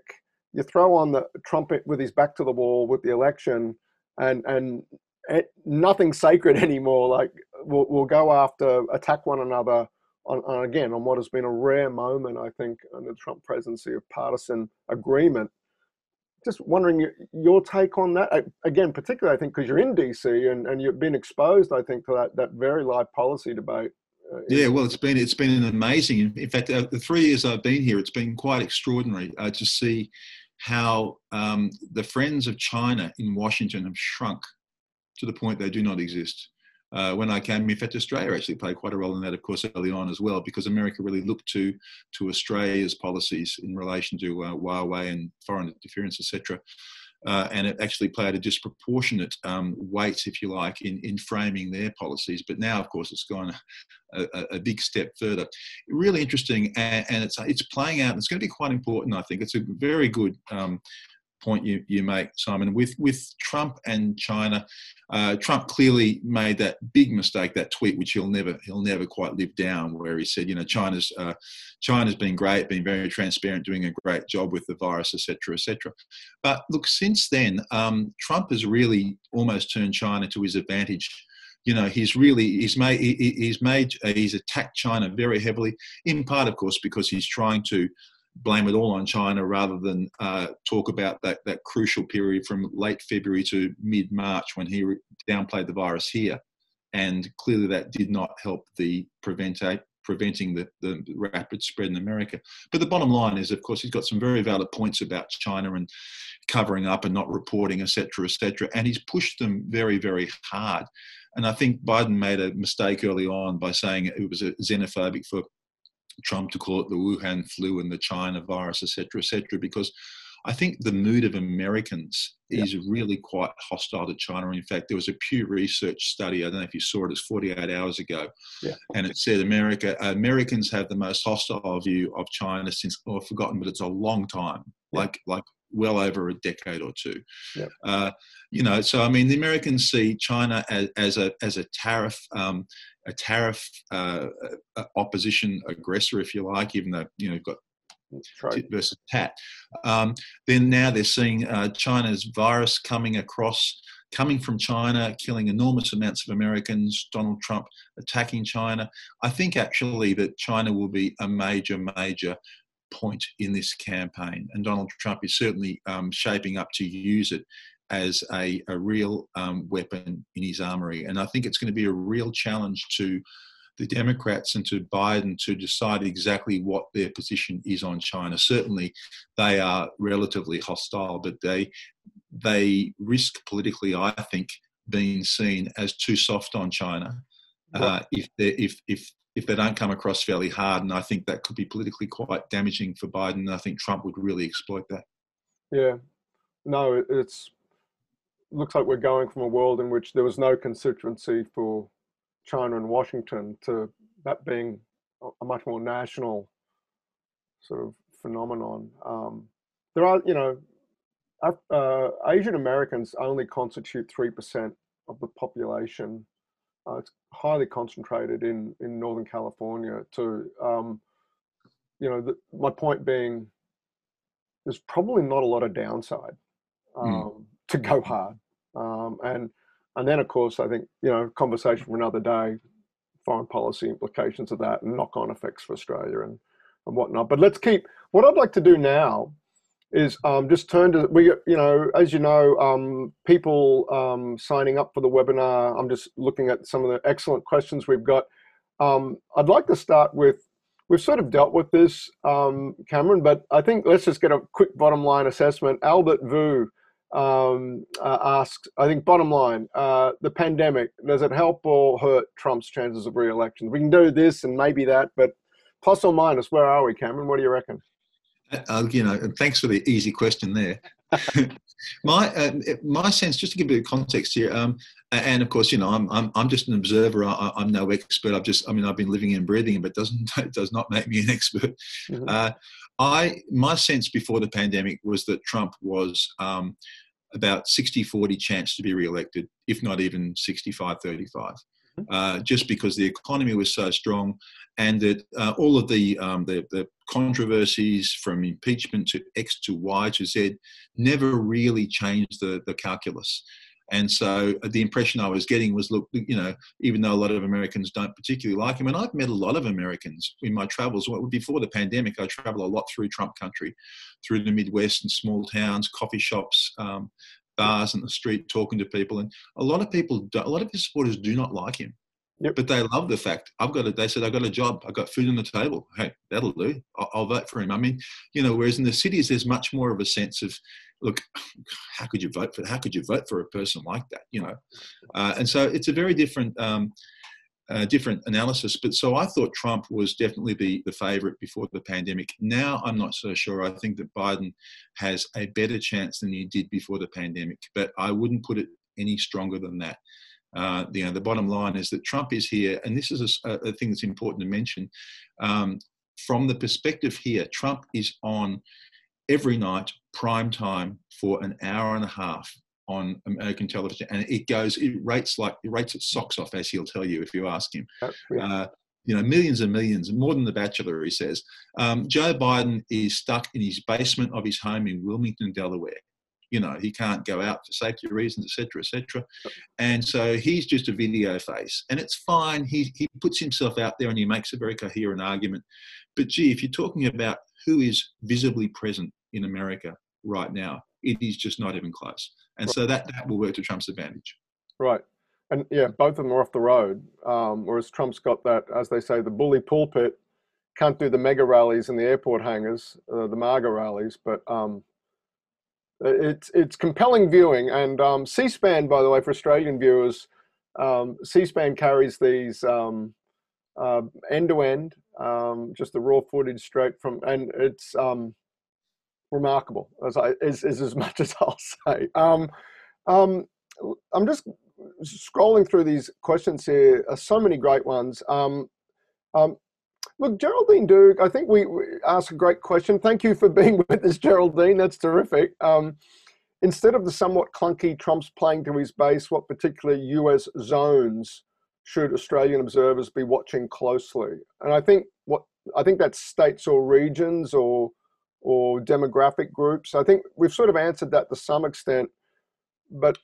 you throw on the Trump eh, with his back to the wall with the election, and and nothing sacred anymore. Like we'll, we'll go after, attack one another on, on, again on what has been a rare moment, I think, under the Trump presidency of partisan agreement. Just wondering your, your take on that. Again, particularly, I think, because you're in DC and, and you've been exposed, I think, to that, that very live policy debate. Uh, yeah, well, it's been it's been an amazing. In fact, uh, the three years I've been here, it's been quite extraordinary uh, to see how um, the friends of China in Washington have shrunk to the point they do not exist uh, when I came, in fact, Australia actually played quite a role in that, of course, early on as well, because America really looked to to Australia's policies in relation to uh, Huawei and foreign interference, etc. Uh, and it actually played a disproportionate um, weight, if you like, in, in framing their policies. But now, of course, it's gone a, a, a big step further. Really interesting, and, and, it's it's playing out. And it's going to be quite important, I think. It's a very good um, point you, you make, Simon. With with Trump and China, uh, Trump clearly made that big mistake, that tweet, which he'll never he'll never quite live down, where he said, you know, China's uh, China's been great, been very transparent, doing a great job with the virus, etc., etc. But look, since then, um, Trump has really almost turned China to his advantage you know he's really he's made he's made he's attacked China very heavily in part of course because he's trying to blame it all on China rather than uh, talk about that, that crucial period from late February to mid March when he downplayed the virus here. And clearly that did not help the prevent, preventing the, the rapid spread in America. But the bottom line is, of course, he's got some very valid points about China and covering up and not reporting, etc., etc. And he's pushed them very, very hard. And I think Biden made a mistake early on by saying it was a xenophobic for Trump to call it the Wuhan flu and the China virus, etc., etc., because I think the mood of Americans yeah. is really quite hostile to China. In fact, there was a Pew Research study. I don't know if you saw it. It's 48 hours ago, yeah. and it said America Americans have the most hostile view of China since oh, I've forgotten, but it's a long time, yeah. like like well over a decade or two. Uh, you know, so I mean, the Americans see China as, as a as a tariff um, a tariff uh, opposition aggressor, if you like, even though you know you've got Tit versus tat. Um, then now they're seeing uh, China's virus coming across, coming from China, killing enormous amounts of Americans. Donald Trump attacking China. I think actually that China will be a major, major point in this campaign, and Donald Trump is certainly um, shaping up to use it as a, a real um, weapon in his armory. And I think it's going to be a real challenge to the Democrats and to Biden to decide exactly what their position is on China. Certainly, they are relatively hostile, but they they risk politically, I think, being seen as too soft on China uh, if they if if if they don't come across fairly hard. And I think that could be politically quite damaging for Biden. And I think Trump would really exploit that. Yeah, no, it's looks like we're going from a world in which there was no constituency for China and Washington to that being a much more national sort of phenomenon. Um, there are, you know, uh, Asian Americans only constitute 3% of the population. Uh, it's highly concentrated in, in Northern California too. Um, you know, the, my point being, there's probably not a lot of downside hmm. um, mm. to go hard. Um, and and then, of course, I think, you know, conversation for another day, foreign policy implications of that and knock on effects for Australia and, and whatnot. But let's keep, what I'd like to do now is um, just turn to, we, you know, as you know, um, people um, signing up for the webinar, I'm just looking at some of the excellent questions we've got. Um, I'd like to start with, we've sort of dealt with this, um, Cameron, but I think let's just get a quick bottom line assessment. Albert Vu, um, uh, asked, I think, bottom line, uh, the pandemic, does it help or hurt Trump's chances of re-election? We can do this and maybe that, but plus or minus, where are we, Cameron? What do you reckon? Uh, you know, thanks for the easy question there. my uh, my sense, just to give a bit of context here, um, and of course, you know, I'm I'm, I'm just an observer. I, am no expert. I've just, I mean, I've been living and breathing, but doesn't it does not make me an expert. Mm-hmm. Uh, I my sense before the pandemic was that Trump was um, about 60-40 chance to be re-elected, if not even 65-35. Mm-hmm. Uh, just because the economy was so strong, and that uh, all of the, um, the, the controversies from impeachment to X to Y to Z never really changed the the calculus. And so uh, the impression I was getting was, look, you know, even though a lot of Americans don't particularly like him, and I've met a lot of Americans in my travels. Before the pandemic, I travel a lot through Trump country, through the Midwest and small towns, coffee shops, um, bars, and the street, talking to people. And a lot of people, a lot of his supporters do not like him. Yep. But they love the fact I've got it. They said I've got a job. I've got food on the table. Hey, that'll do. I'll, I'll, vote for him. I mean, you know, whereas in the cities there's much more of a sense of, look, how could you vote for? How could you vote for a person like that? You know, uh, and so it's a very different, um, uh, different analysis. But so I thought Trump was definitely the the favourite before the pandemic. Now I'm not so sure. I think that Biden has a better chance than he did before the pandemic. But I wouldn't put it any stronger than that. Uh, you know, the bottom line is that Trump is here, and this is a, a thing that's important to mention. Um, from the perspective here, Trump is on every night, prime time, for an hour and a half on American television, and it goes, it rates like it rates its socks off, as he'll tell you if you ask him. Uh, you know, millions and millions, more than The Bachelor, he says. Um, Joe Biden is stuck in his basement of his home in Wilmington, Delaware you know he can't go out for safety reasons etc etc and so he's just a video face and it's fine. He, he puts himself out there and he makes a very coherent argument. But gee if you're talking about who is visibly present in america right now it is just not even close. And so that, that will work to trump's advantage. Right. And yeah both of them are off the road um, whereas trump's got that as they say the bully pulpit. Can't do the mega rallies in the airport hangars uh, the MAGA rallies but um, it's it's compelling viewing, and um, C-SPAN, by the way, for Australian viewers, um, C-SPAN carries these um, uh, end to end, um, just the raw footage straight from, and it's um, remarkable. As I is, is as much as I'll say. Um, I'm just scrolling through these questions here. Uh, so many great ones. Um, Look, Geraldine Duke, I think we, we asked a great question. Thank you for being with us, Geraldine. That's terrific. Um, instead of the somewhat clunky Trump's playing to his base, what particular US zones should Australian observers be watching closely? And I think what I think that's states or regions or or demographic groups. I think we've sort of answered that to some extent, but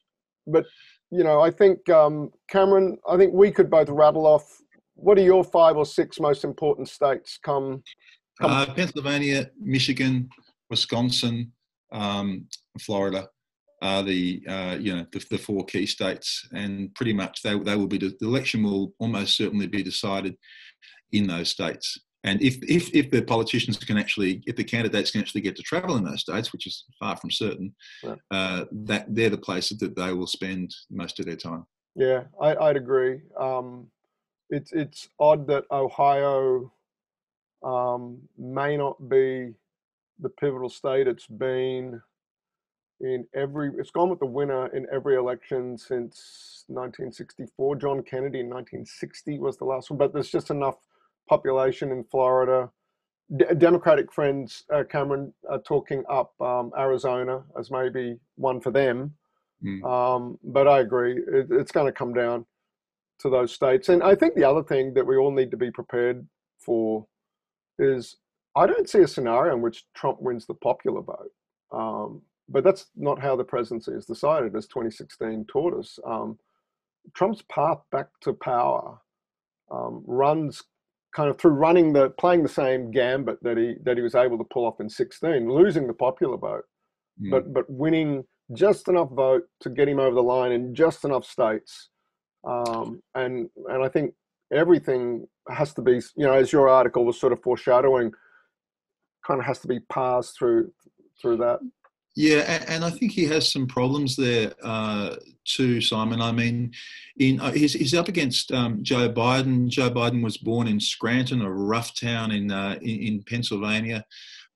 but you know, I think um, Cameron, I think we could both rattle off what are your five or six most important states Cam? come uh, Pennsylvania, Michigan, Wisconsin, um, Florida are the uh, you know the, the, four key states, and pretty much they they will be the election will almost certainly be decided in those states. And if, if, if the politicians can actually, if the candidates can actually get to travel in those states, which is far from certain, yeah. uh, that they're the places that they will spend most of their time. Yeah, I, would agree. Um, it's it's odd that Ohio um, may not be the pivotal state. It's been in every. It's gone with the winner in every election since 1964. John Kennedy in 1960 was the last one, but there's just enough population in Florida. D- Democratic friends, uh, Cameron, are talking up um, Arizona as maybe one for them. Mm. Um, but I agree, it, it's going to come down to those states. And I think the other thing that we all need to be prepared for is I don't see a scenario in which Trump wins the popular vote. Um, but that's not how the presidency is decided, as 2016 taught us. Um, Trump's path back to power um, runs kind of through running the playing the same gambit that he that he was able to pull off in 16, losing the popular vote, mm. but but winning just enough vote to get him over the line in just enough states um, and and I think everything has to be, you know, as your article was sort of foreshadowing, kind of has to be passed through through that. Yeah, and I think he has some problems there uh, too, Simon. I mean, in uh, he's, he's up against um, Joe Biden. Joe Biden was born in Scranton, a rough town in uh, in, in, Pennsylvania.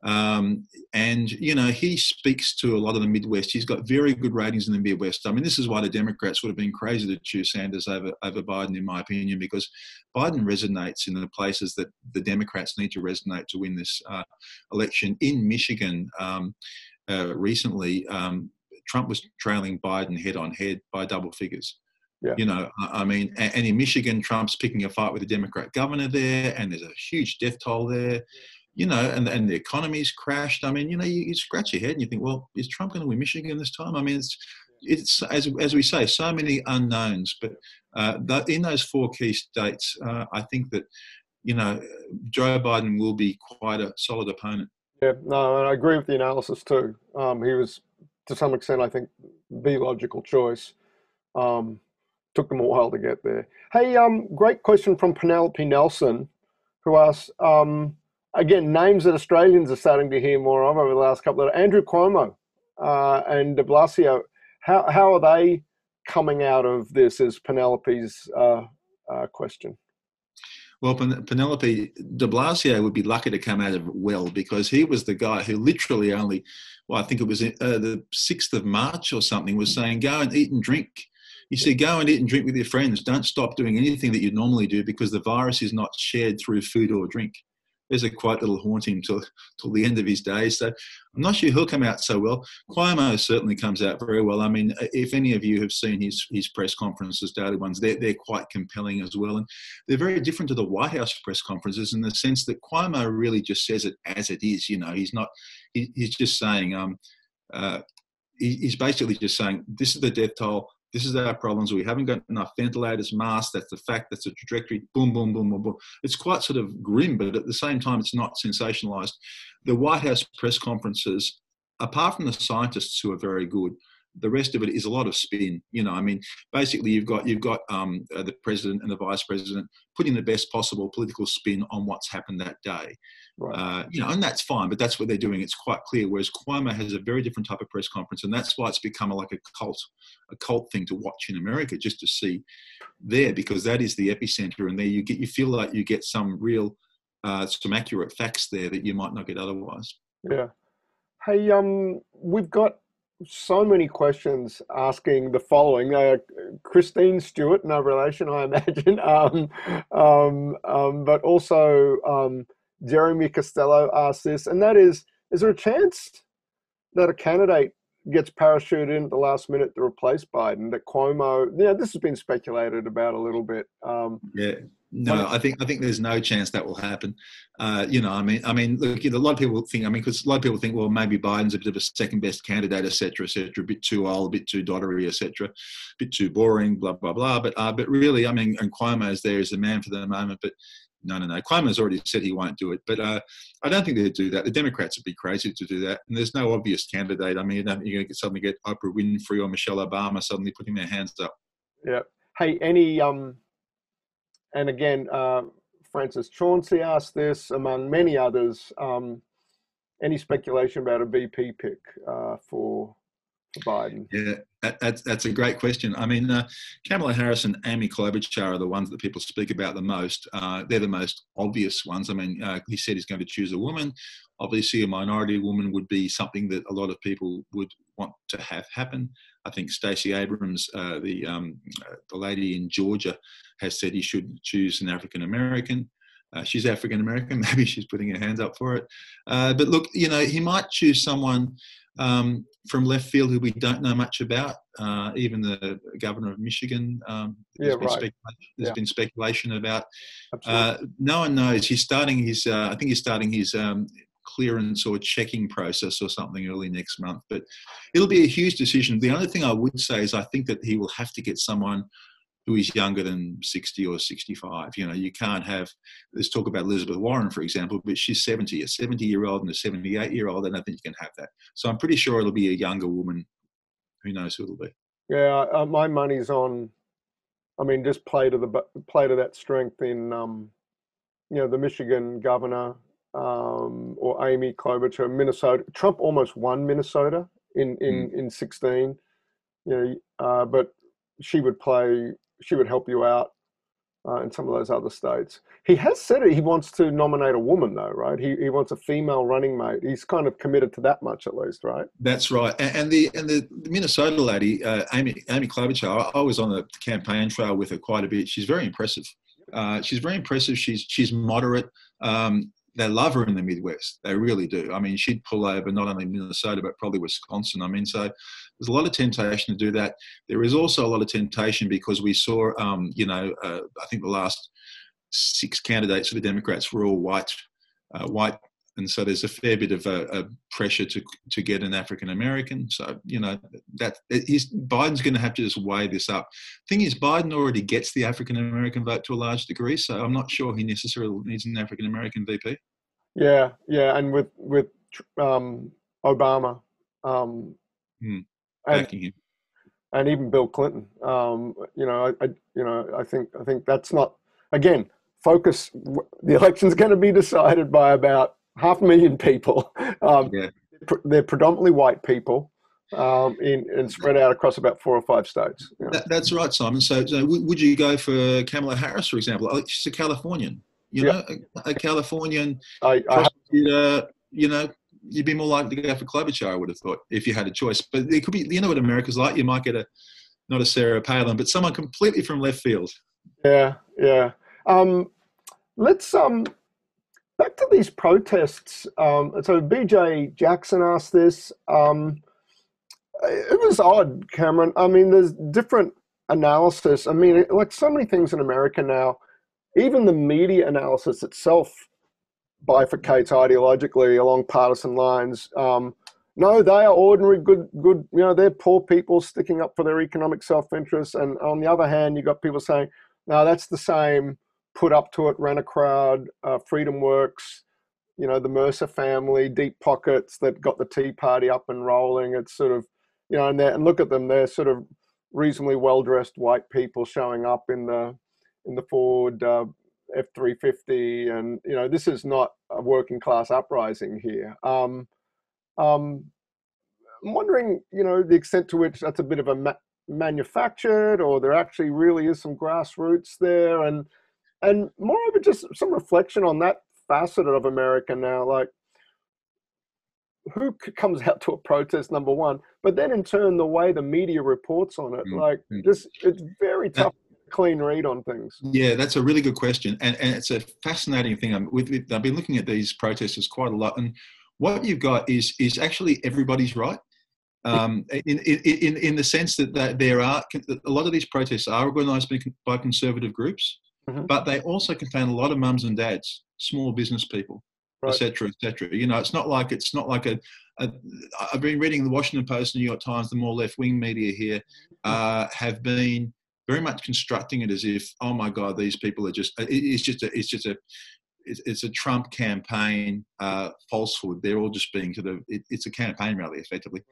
Um, and, you know, he speaks to a lot of the Midwest. He's got very good ratings in the Midwest. I mean, this is why the Democrats would have been crazy to choose Sanders over, over Biden, in my opinion, because Biden resonates in the places that the Democrats need to resonate to win this uh, election. In Michigan, um, uh, recently, um, Trump was trailing Biden head on head by double figures. Yeah. You know, I mean, and in Michigan, Trump's picking a fight with the Democrat governor there, and there's a huge death toll there you know, and, and the economy's crashed. I mean, you know, you, you, scratch your head and you think, well, is Trump going to win Michigan this time? I mean, it's, it's as as we say, so many unknowns. But uh, in those four key states, uh, I think that you know Joe Biden will be quite a solid opponent. Yeah, no, and I agree with the analysis too. Um, he was, to some extent, I think, the logical choice. Um, took them a while to get there. Hey, um, great question from Penelope Nelson, who asks, um, again, names that Australians are starting to hear more of over the last couple of Andrew Cuomo uh, and De Blasio. How how are they coming out of this? Is Penelope's uh, uh, question. Well, Penelope de Blasio would be lucky to come out of it well because he was the guy who literally only, well, I think it was uh, the 6th of March or something, was saying, go and eat and drink. He said, go and eat and drink with your friends. Don't stop doing anything that you normally do because the virus is not shared through food or drink there's a quite little haunting till till the end of his days. So I'm not sure he'll come out so well. Cuomo certainly comes out very well. I mean, if any of you have seen his his press conferences, daily ones, they're they're quite compelling as well, and they're very different to the White House press conferences in the sense that Cuomo really just says it as it is. You know, he's not he, he's just saying. Um, uh, he's basically just saying this is the death toll this is our problems. We haven't got enough ventilators, masks. That's the fact. That's the trajectory. Boom, boom, boom, boom, boom. It's quite sort of grim, but at the same time, it's not sensationalized. The White House press conferences, apart from the scientists who are very good, the rest of it is a lot of spin. You know, I mean, basically, you've got you've got um, uh, the president and the vice president putting the best possible political spin on what's happened that day. Right. Uh, you know, and that's fine, but that's what they're doing. It's quite clear. Whereas Cuomo has a very different type of press conference, and that's why it's become a, like a cult, a cult thing to watch in America, just to see there, because that is the epicenter, and there you get you feel like you get some real, uh, some accurate facts there that you might not get otherwise. Yeah. Hey, um, we've got so many questions asking the following. Uh, Christine Stewart, no relation, I imagine, um, um, um, but also um, Jeremy Costello asked this, and that is: Is there a chance that a candidate gets parachuted in at the last minute to replace Biden? That Cuomo, yeah, this has been speculated about a little bit. Um, yeah. No, I think I think there's no chance that will happen. Uh, you know, I mean, I mean, look, a lot of people think, I mean, because a lot of people think, well, maybe Biden's a bit of a second best candidate, etc., etc., a bit too old, a bit too doddery, etc., a bit too boring, blah blah blah. But uh, but really, I mean, and Cuomo's there as the man for the moment. But no, no, no. Cuomo's already said he won't do it, but uh, I don't think they'd do that. The Democrats would be crazy to do that, and there's no obvious candidate. I mean, you're going to suddenly get Oprah Winfrey or Michelle Obama suddenly putting their hands up. Yeah. Hey, any um, and again, uh, Francis Chauncey asked this, among many others. Um, any speculation about a VP pick uh, for Biden? Yeah, that's that's a great question. I mean, uh, Kamala Harris and Amy Klobuchar are the ones that people speak about the most. Uh, they're the most obvious ones. I mean, uh, he said he's going to choose a woman. Obviously, a minority woman would be something that a lot of people would want to have happen. I think Stacey Abrams, uh, the um, uh, the lady in Georgia, has said he should choose an African American. Uh, she's African American. Maybe she's putting her hands up for it. Uh, but look, you know, he might choose someone um, from left field who we don't know much about. Uh, even the governor of Michigan, um, there's, yeah, been, right. speculation, there's yeah. been speculation about. Uh, no one knows. He's starting his. Uh, I think he's starting his um, clearance or checking process or something early next month. But it'll be a huge decision. The only thing I would say is I think that he will have to get someone who is younger than 60 or 65. You know, you can't have, let's talk about Elizabeth Warren, for example, but she's 70, a 70 year old and a 78 year old. And I don't think you can have that. So I'm pretty sure it'll be a younger woman. Who knows who it'll be? Yeah, uh, my money's on, I mean, just play to the play to that strength in, um, you know, the Michigan governor um, or Amy Klobuchar, Minnesota. Trump almost won Minnesota in in mm. in 16. You know, uh, but she would play she would help you out uh, in some of those other states. He has said it, he wants to nominate a woman, though, right? He, he wants a female running mate. He's kind of committed to that much, at least, right? That's right. And, and the and the Minnesota lady, uh, Amy Amy Klobuchar, I, I, was on the campaign trail with her quite a bit. She's very impressive. Uh, she's very impressive. She's she's moderate. Um, they love her in the Midwest. They really do. I mean, she'd pull over not only Minnesota but probably Wisconsin. I mean, so there's a lot of temptation to do that. There is also a lot of temptation because we saw, um, you know, uh, I think the last six candidates for the Democrats were all white, uh, white and so there's a fair bit of a, a pressure to to get an African American. So you know that he's, Biden's going to have to just weigh this up. Thing is, Biden already gets the African American vote to a large degree, so I'm not sure he necessarily needs an African American VP. Yeah, yeah, and with with um, Obama, um, hmm. and, and even Bill Clinton, um, you know, I, I, you know, I think I think that's not again focus. The election's going to be decided by about half a million people. Um, yeah. They're predominantly white people. Um, in, and spread out across about four or five states. You know. that, that's right, Simon. So, so, would you go for Kamala Harris, for example? Oh, she's a Californian. You know, a, a, Californian I, prosecutor. you know, you'd be more likely to go for Klobuchar. I would have thought if you had a choice. But it could be. You know what America's like. You might get a not a Sarah Palin, but someone completely from left field. Yeah, yeah. Um, let's um back to these protests. Um, so BJ Jackson asked this. Um, it was odd, Cameron. I mean, there's different analysis. I mean, like so many things in America now, even the media analysis itself bifurcates ideologically along partisan lines. Um, no, they are ordinary, good, good. You know, they're poor people sticking up for their economic self-interest. And on the other hand, you have got people saying, no, that's the same put up to it, ran a crowd, uh, Freedom Works, you know, the Mercer family, Deep Pockets that got the Tea Party up and rolling. It's sort of, you know, and, and look at them, they're sort of reasonably well dressed white people showing up in the in the Ford uh, F three fifty, and you know, this is not a working class uprising here. Um, um, I'm wondering, you know, the extent to which that's a bit of a ma- manufactured, or there actually really is some grassroots there, and and more of moreover, just some reflection on that facet of America now, like who comes out to a protest number one but then in turn the way the media reports on it mm-hmm. like just it's very tough clean read on things. Yeah that's a really good question and, and it's a fascinating thing. I'm, with, i've been looking at these protesters quite a lot and what you've got is is actually everybody's right. Um, in, in, in the sense that, that there are a lot of these protests are organised by conservative groups mm-hmm. but they also contain a lot of mums and dads, small business people, etc., right. etc. Et you know, it's not like it's not like a, a. I've been reading the Washington Post, New York Times, the more left wing media here mm-hmm. uh, have been very much constructing it as if, oh my God, these people are just. it's just a. It's just a it's, a Trump campaign uh, falsehood. They're all just being sort of, it, it's a campaign rally effectively.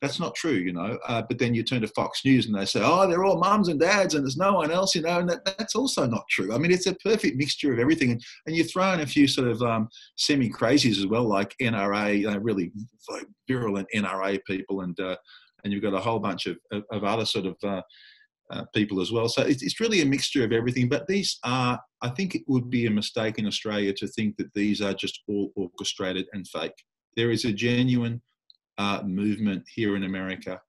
That's not true, you know. Uh, but then you turn to Fox News and they say, oh, they're all mums and dads and there's no one else, you know, and that, that's also not true. I mean, it's a perfect mixture of everything. And, and you throw in a few sort of um, semi crazies as well, like NRA, you know, really virulent NRA people, and uh, and you've got a whole bunch of, of, of other sort of uh, people as well. So it's, it's really a mixture of everything. But these are, I think it would be a mistake in Australia to think that these are just all orchestrated and fake. There is a genuine uh, movement here in America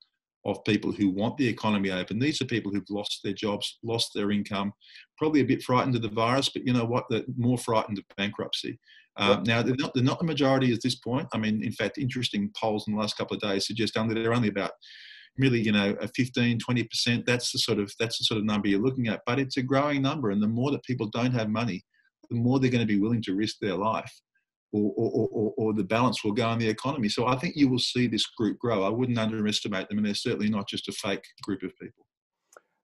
of people who want the economy open. These are people who've lost their jobs, lost their income, probably a bit frightened of the virus, but you know what? They're more frightened of bankruptcy. Um, now, they're not, they're not the majority at this point. I mean, in fact, interesting polls in the last couple of days suggest only they're only about really, you know, a 15, 20%, that's the sort of that's the sort of number you're looking at. But it's a growing number. And the more that people don't have money, the more they're going to be willing to risk their life. Or, or, or, or, the balance will go in the economy. So I think you will see this group grow. I wouldn't underestimate them, and they're certainly not just a fake group of people.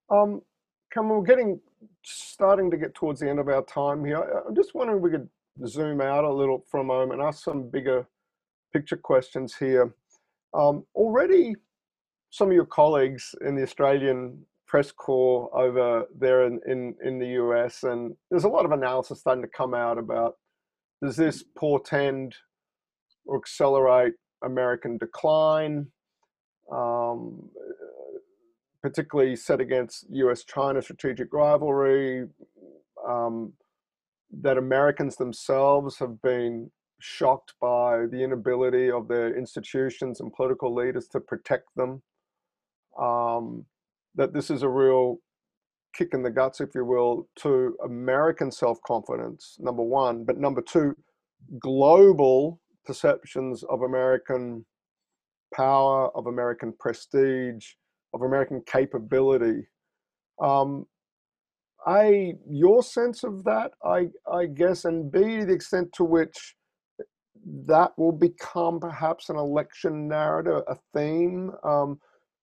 Um, Cam, we're getting starting to get towards the end of our time here. I'm just wondering if we could zoom out a little for a moment, ask some bigger picture questions here. Um, already, some of your colleagues in the Australian press corps over there in, in, in the US, and there's a lot of analysis starting to come out about does this portend or accelerate American decline, um, particularly set against US China strategic rivalry, um, that Americans themselves have been shocked by the inability of their institutions and political leaders to protect them um, that this is a real kick in the guts, if you will, to American self confidence, number one. But number two, global perceptions of American power, of American prestige, of American capability. Um, a, your sense of that, I, I guess, and B, the extent to which that will become perhaps an election narrative, a theme. Um,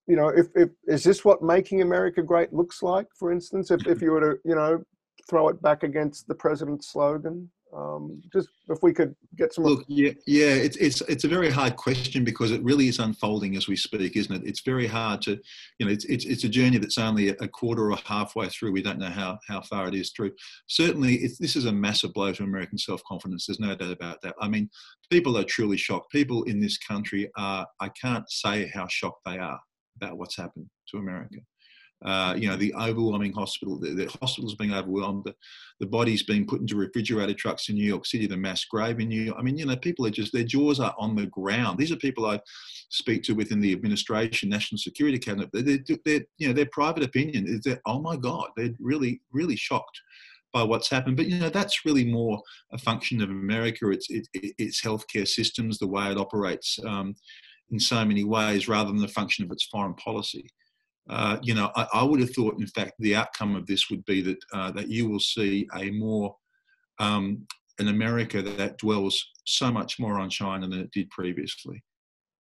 you know, if, if is this what making America great looks like, for instance, if, if you were to, you know, throw it back against the president's slogan? Um, just if we could get some. Look, yeah, yeah, it's it's it's a very hard question because it really is unfolding as we speak, isn't it? It's very hard to, you know, it's it's, it's a journey that's only a quarter or halfway through. We don't know how how far it is through. Certainly, this is a massive blow to American self confidence. There's no doubt about that. I mean, people are truly shocked. People in this country are. I can't say how shocked they are about what's happened to America. Uh, you know, the overwhelming hospital, the, the, hospitals being overwhelmed, the, the bodies being put into refrigerated trucks in New York City, the mass grave in New York. I mean, you know, people are just, their jaws are on the ground. These are people I speak to within the administration, national security cabinet. They're, they're, you know, their private opinion is that, oh my God, they're really, really shocked by what's happened. But you know that's really more a function of America. It's it, its healthcare systems, the way it operates um, in so many ways, rather than the function of its foreign policy. Uh, you know, I, I, would have thought, in fact, the outcome of this would be that uh, that you will see a more um, an America that dwells so much more on China than it did previously.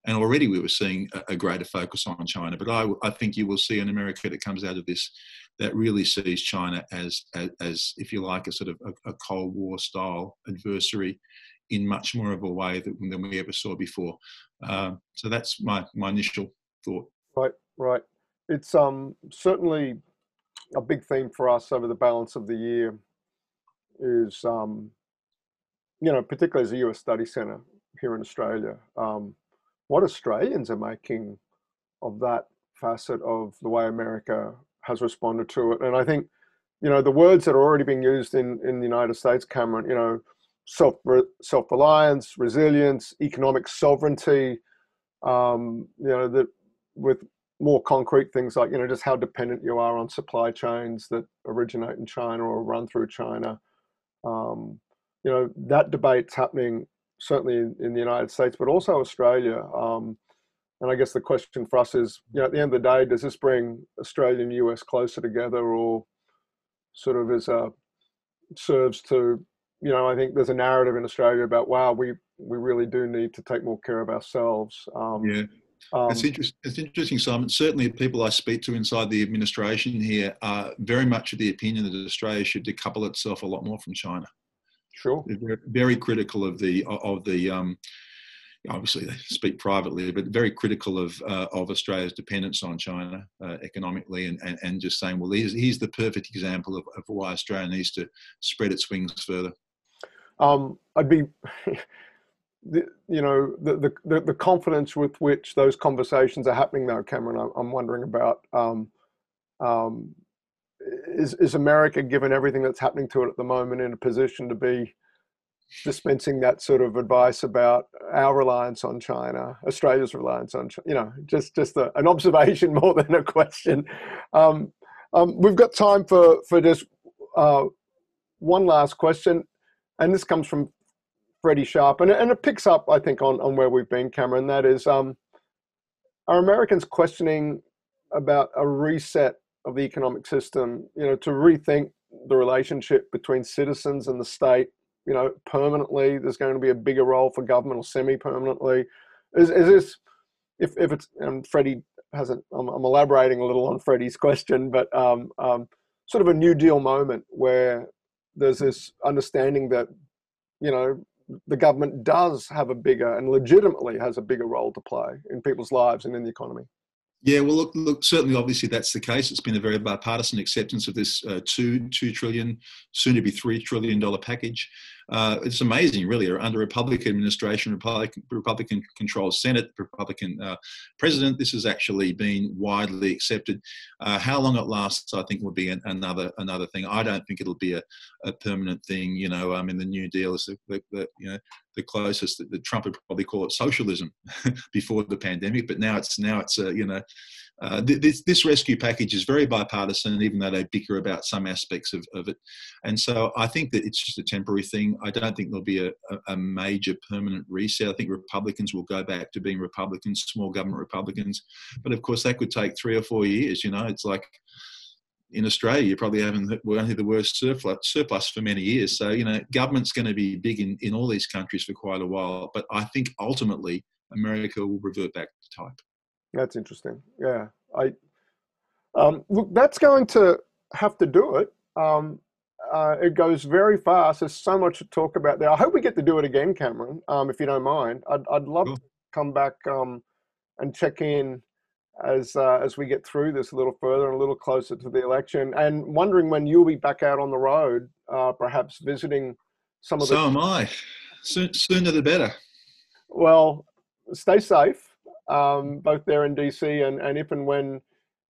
And already we were seeing a, a greater focus on China, but I, I, think you will see an America that comes out of this that really sees China as, as, as if you like, a sort of a, a, Cold War style adversary in much more of a way than, than we ever saw before. Uh, so that's my, my initial thought. Right, right it's um, certainly a big theme for us over the balance of the year is, um, you know, particularly as a US study centre here in Australia, um, what Australians are making of that facet of the way America has responded to it. And I think, you know, the words that are already being used in, in the United States, Cameron, you know, self self reliance, resilience, economic sovereignty, um, you know, that with more concrete things like you know just how dependent you are on supply chains that originate in China or run through China. Um, you know that debate's happening certainly in, in, the United States, but also Australia. Um, and I guess the question for us is, you know, at the end of the day, does this bring Australia and US closer together, or sort of as a serves to, you know, I think there's a narrative in Australia about wow, we we really do need to take more care of ourselves. Um, yeah um, it's, interest, it's interesting, Simon. Certainly, people I speak to inside the administration here are very much of the opinion that Australia should decouple itself a lot more from China. Sure. They're very critical of the of the. Um, obviously, they speak privately, but very critical of uh, of Australia's dependence on China uh, economically, and, and, and just saying, well, here's, here's the perfect example of, of why Australia needs to spread its wings further. Um, I'd be you know the, the the confidence with which those conversations are happening though cameron i'm wondering about um, um, is is america given everything that's happening to it at the moment in a position to be dispensing that sort of advice about our reliance on china australia's reliance on China, you know just just a, an observation more than a question. Um, um we've got time for for just uh, one last question and this comes from Freddie Sharp, and, and it picks up, I think, on, on where we've been, Cameron. That is, um, are Americans questioning about a reset of the economic system? You know, to rethink the relationship between citizens and the state. You know, permanently, there's going to be a bigger role for government or semi-permanently. Is, is this, if if it's, and Freddie hasn't, I'm, I'm elaborating a little on Freddie's question, but um, um, sort of a New Deal moment where there's this understanding that you know the government does have a bigger and legitimately has a bigger role to play in people's lives and in the economy. Yeah, well, look, look, certainly, obviously, that's the case. It's been a very bipartisan acceptance of this uh, two two trillion, soon to be three trillion dollar package. Uh, it's amazing, really. Under a Republican administration, Republican, Republican controlled Senate, Republican uh, president, this has actually been widely accepted. Uh, how long it lasts, I think, will be an, another another thing. I don't think it'll be a, a permanent thing. You know, I mean, the New Deal is the, the, the you know the closest that, Trump would probably call it socialism before the pandemic, but now it's now it's a you know uh, this, this rescue package is very bipartisan, even though they bicker about some aspects of, of it. And so I think that it's just a temporary thing. I don't think there'll be a, a, major permanent reset. I think Republicans will go back to being Republicans, small government Republicans. But of course, that could take three or four years. You know, it's like in Australia, you probably haven't we're only the worst surplus, surplus for many years. So you know, government's going to be big in, in all these countries for quite a while. But I think ultimately America will revert back to type. That's interesting. Yeah, I um, look. That's going to have to do it. Um, uh, it goes very fast. There's so much to talk about there. I hope we get to do it again, Cameron. Um, if you don't mind, I'd I'd love cool. to come back um, and check in as uh, as we get through this a little further and a little closer to the election, and wondering when you'll be back out on the road, uh, perhaps visiting some of the. So am I. Soon, sooner the better. Well, stay safe, um, both there in DC and, and if and when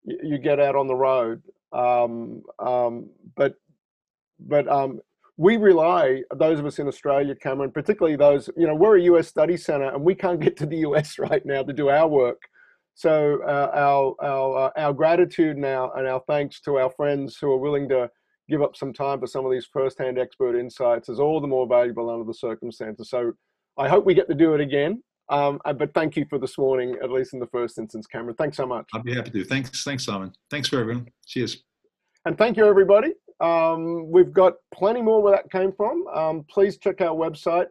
you get out on the road. Um, um, but but um, we rely, those of us in Australia, Cameron, particularly those, you know, we're a US study center and we can't get to the US right now to do our work. So uh, our our uh, our gratitude now and our thanks to our friends who are willing to give up some time for some of these first-hand expert insights is all the more valuable under the circumstances. So I hope we get to do it again. Um, uh, but thank you for this morning, at least in the first instance, Cameron. Thanks so much. I'd be happy to. Thanks, thanks, Simon. Thanks for everyone. Cheers. And thank you, everybody. Um, we've got plenty more where that came from. Um, please check our website.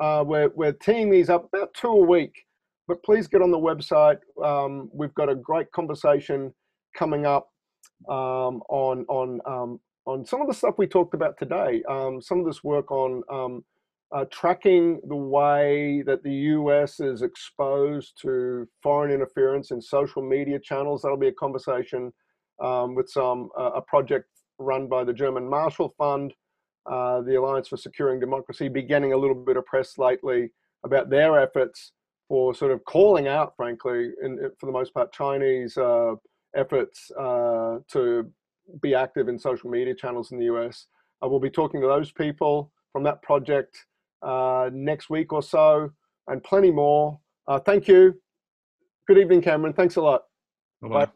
Uh, we're, we're teeing these up about two a week, but please get on the website. Um, we've got a great conversation coming up um, on on um, on some of the stuff we talked about today. Um, some of this work on uh, tracking the way that the US is exposed to foreign interference in social media channels. That'll be a conversation um, with some uh, a project run by the German Marshall Fund, uh, the Alliance for Securing Democracy, beginning a little bit of press lately about their efforts for sort of calling out, frankly, in, for the most part, Chinese uh, efforts uh, to be active in social media channels in the US. I will be talking to those people from that project uh, next week or so, and plenty more. Uh, thank you. Good evening, Cameron. Thanks a lot. Bye-bye. Bye.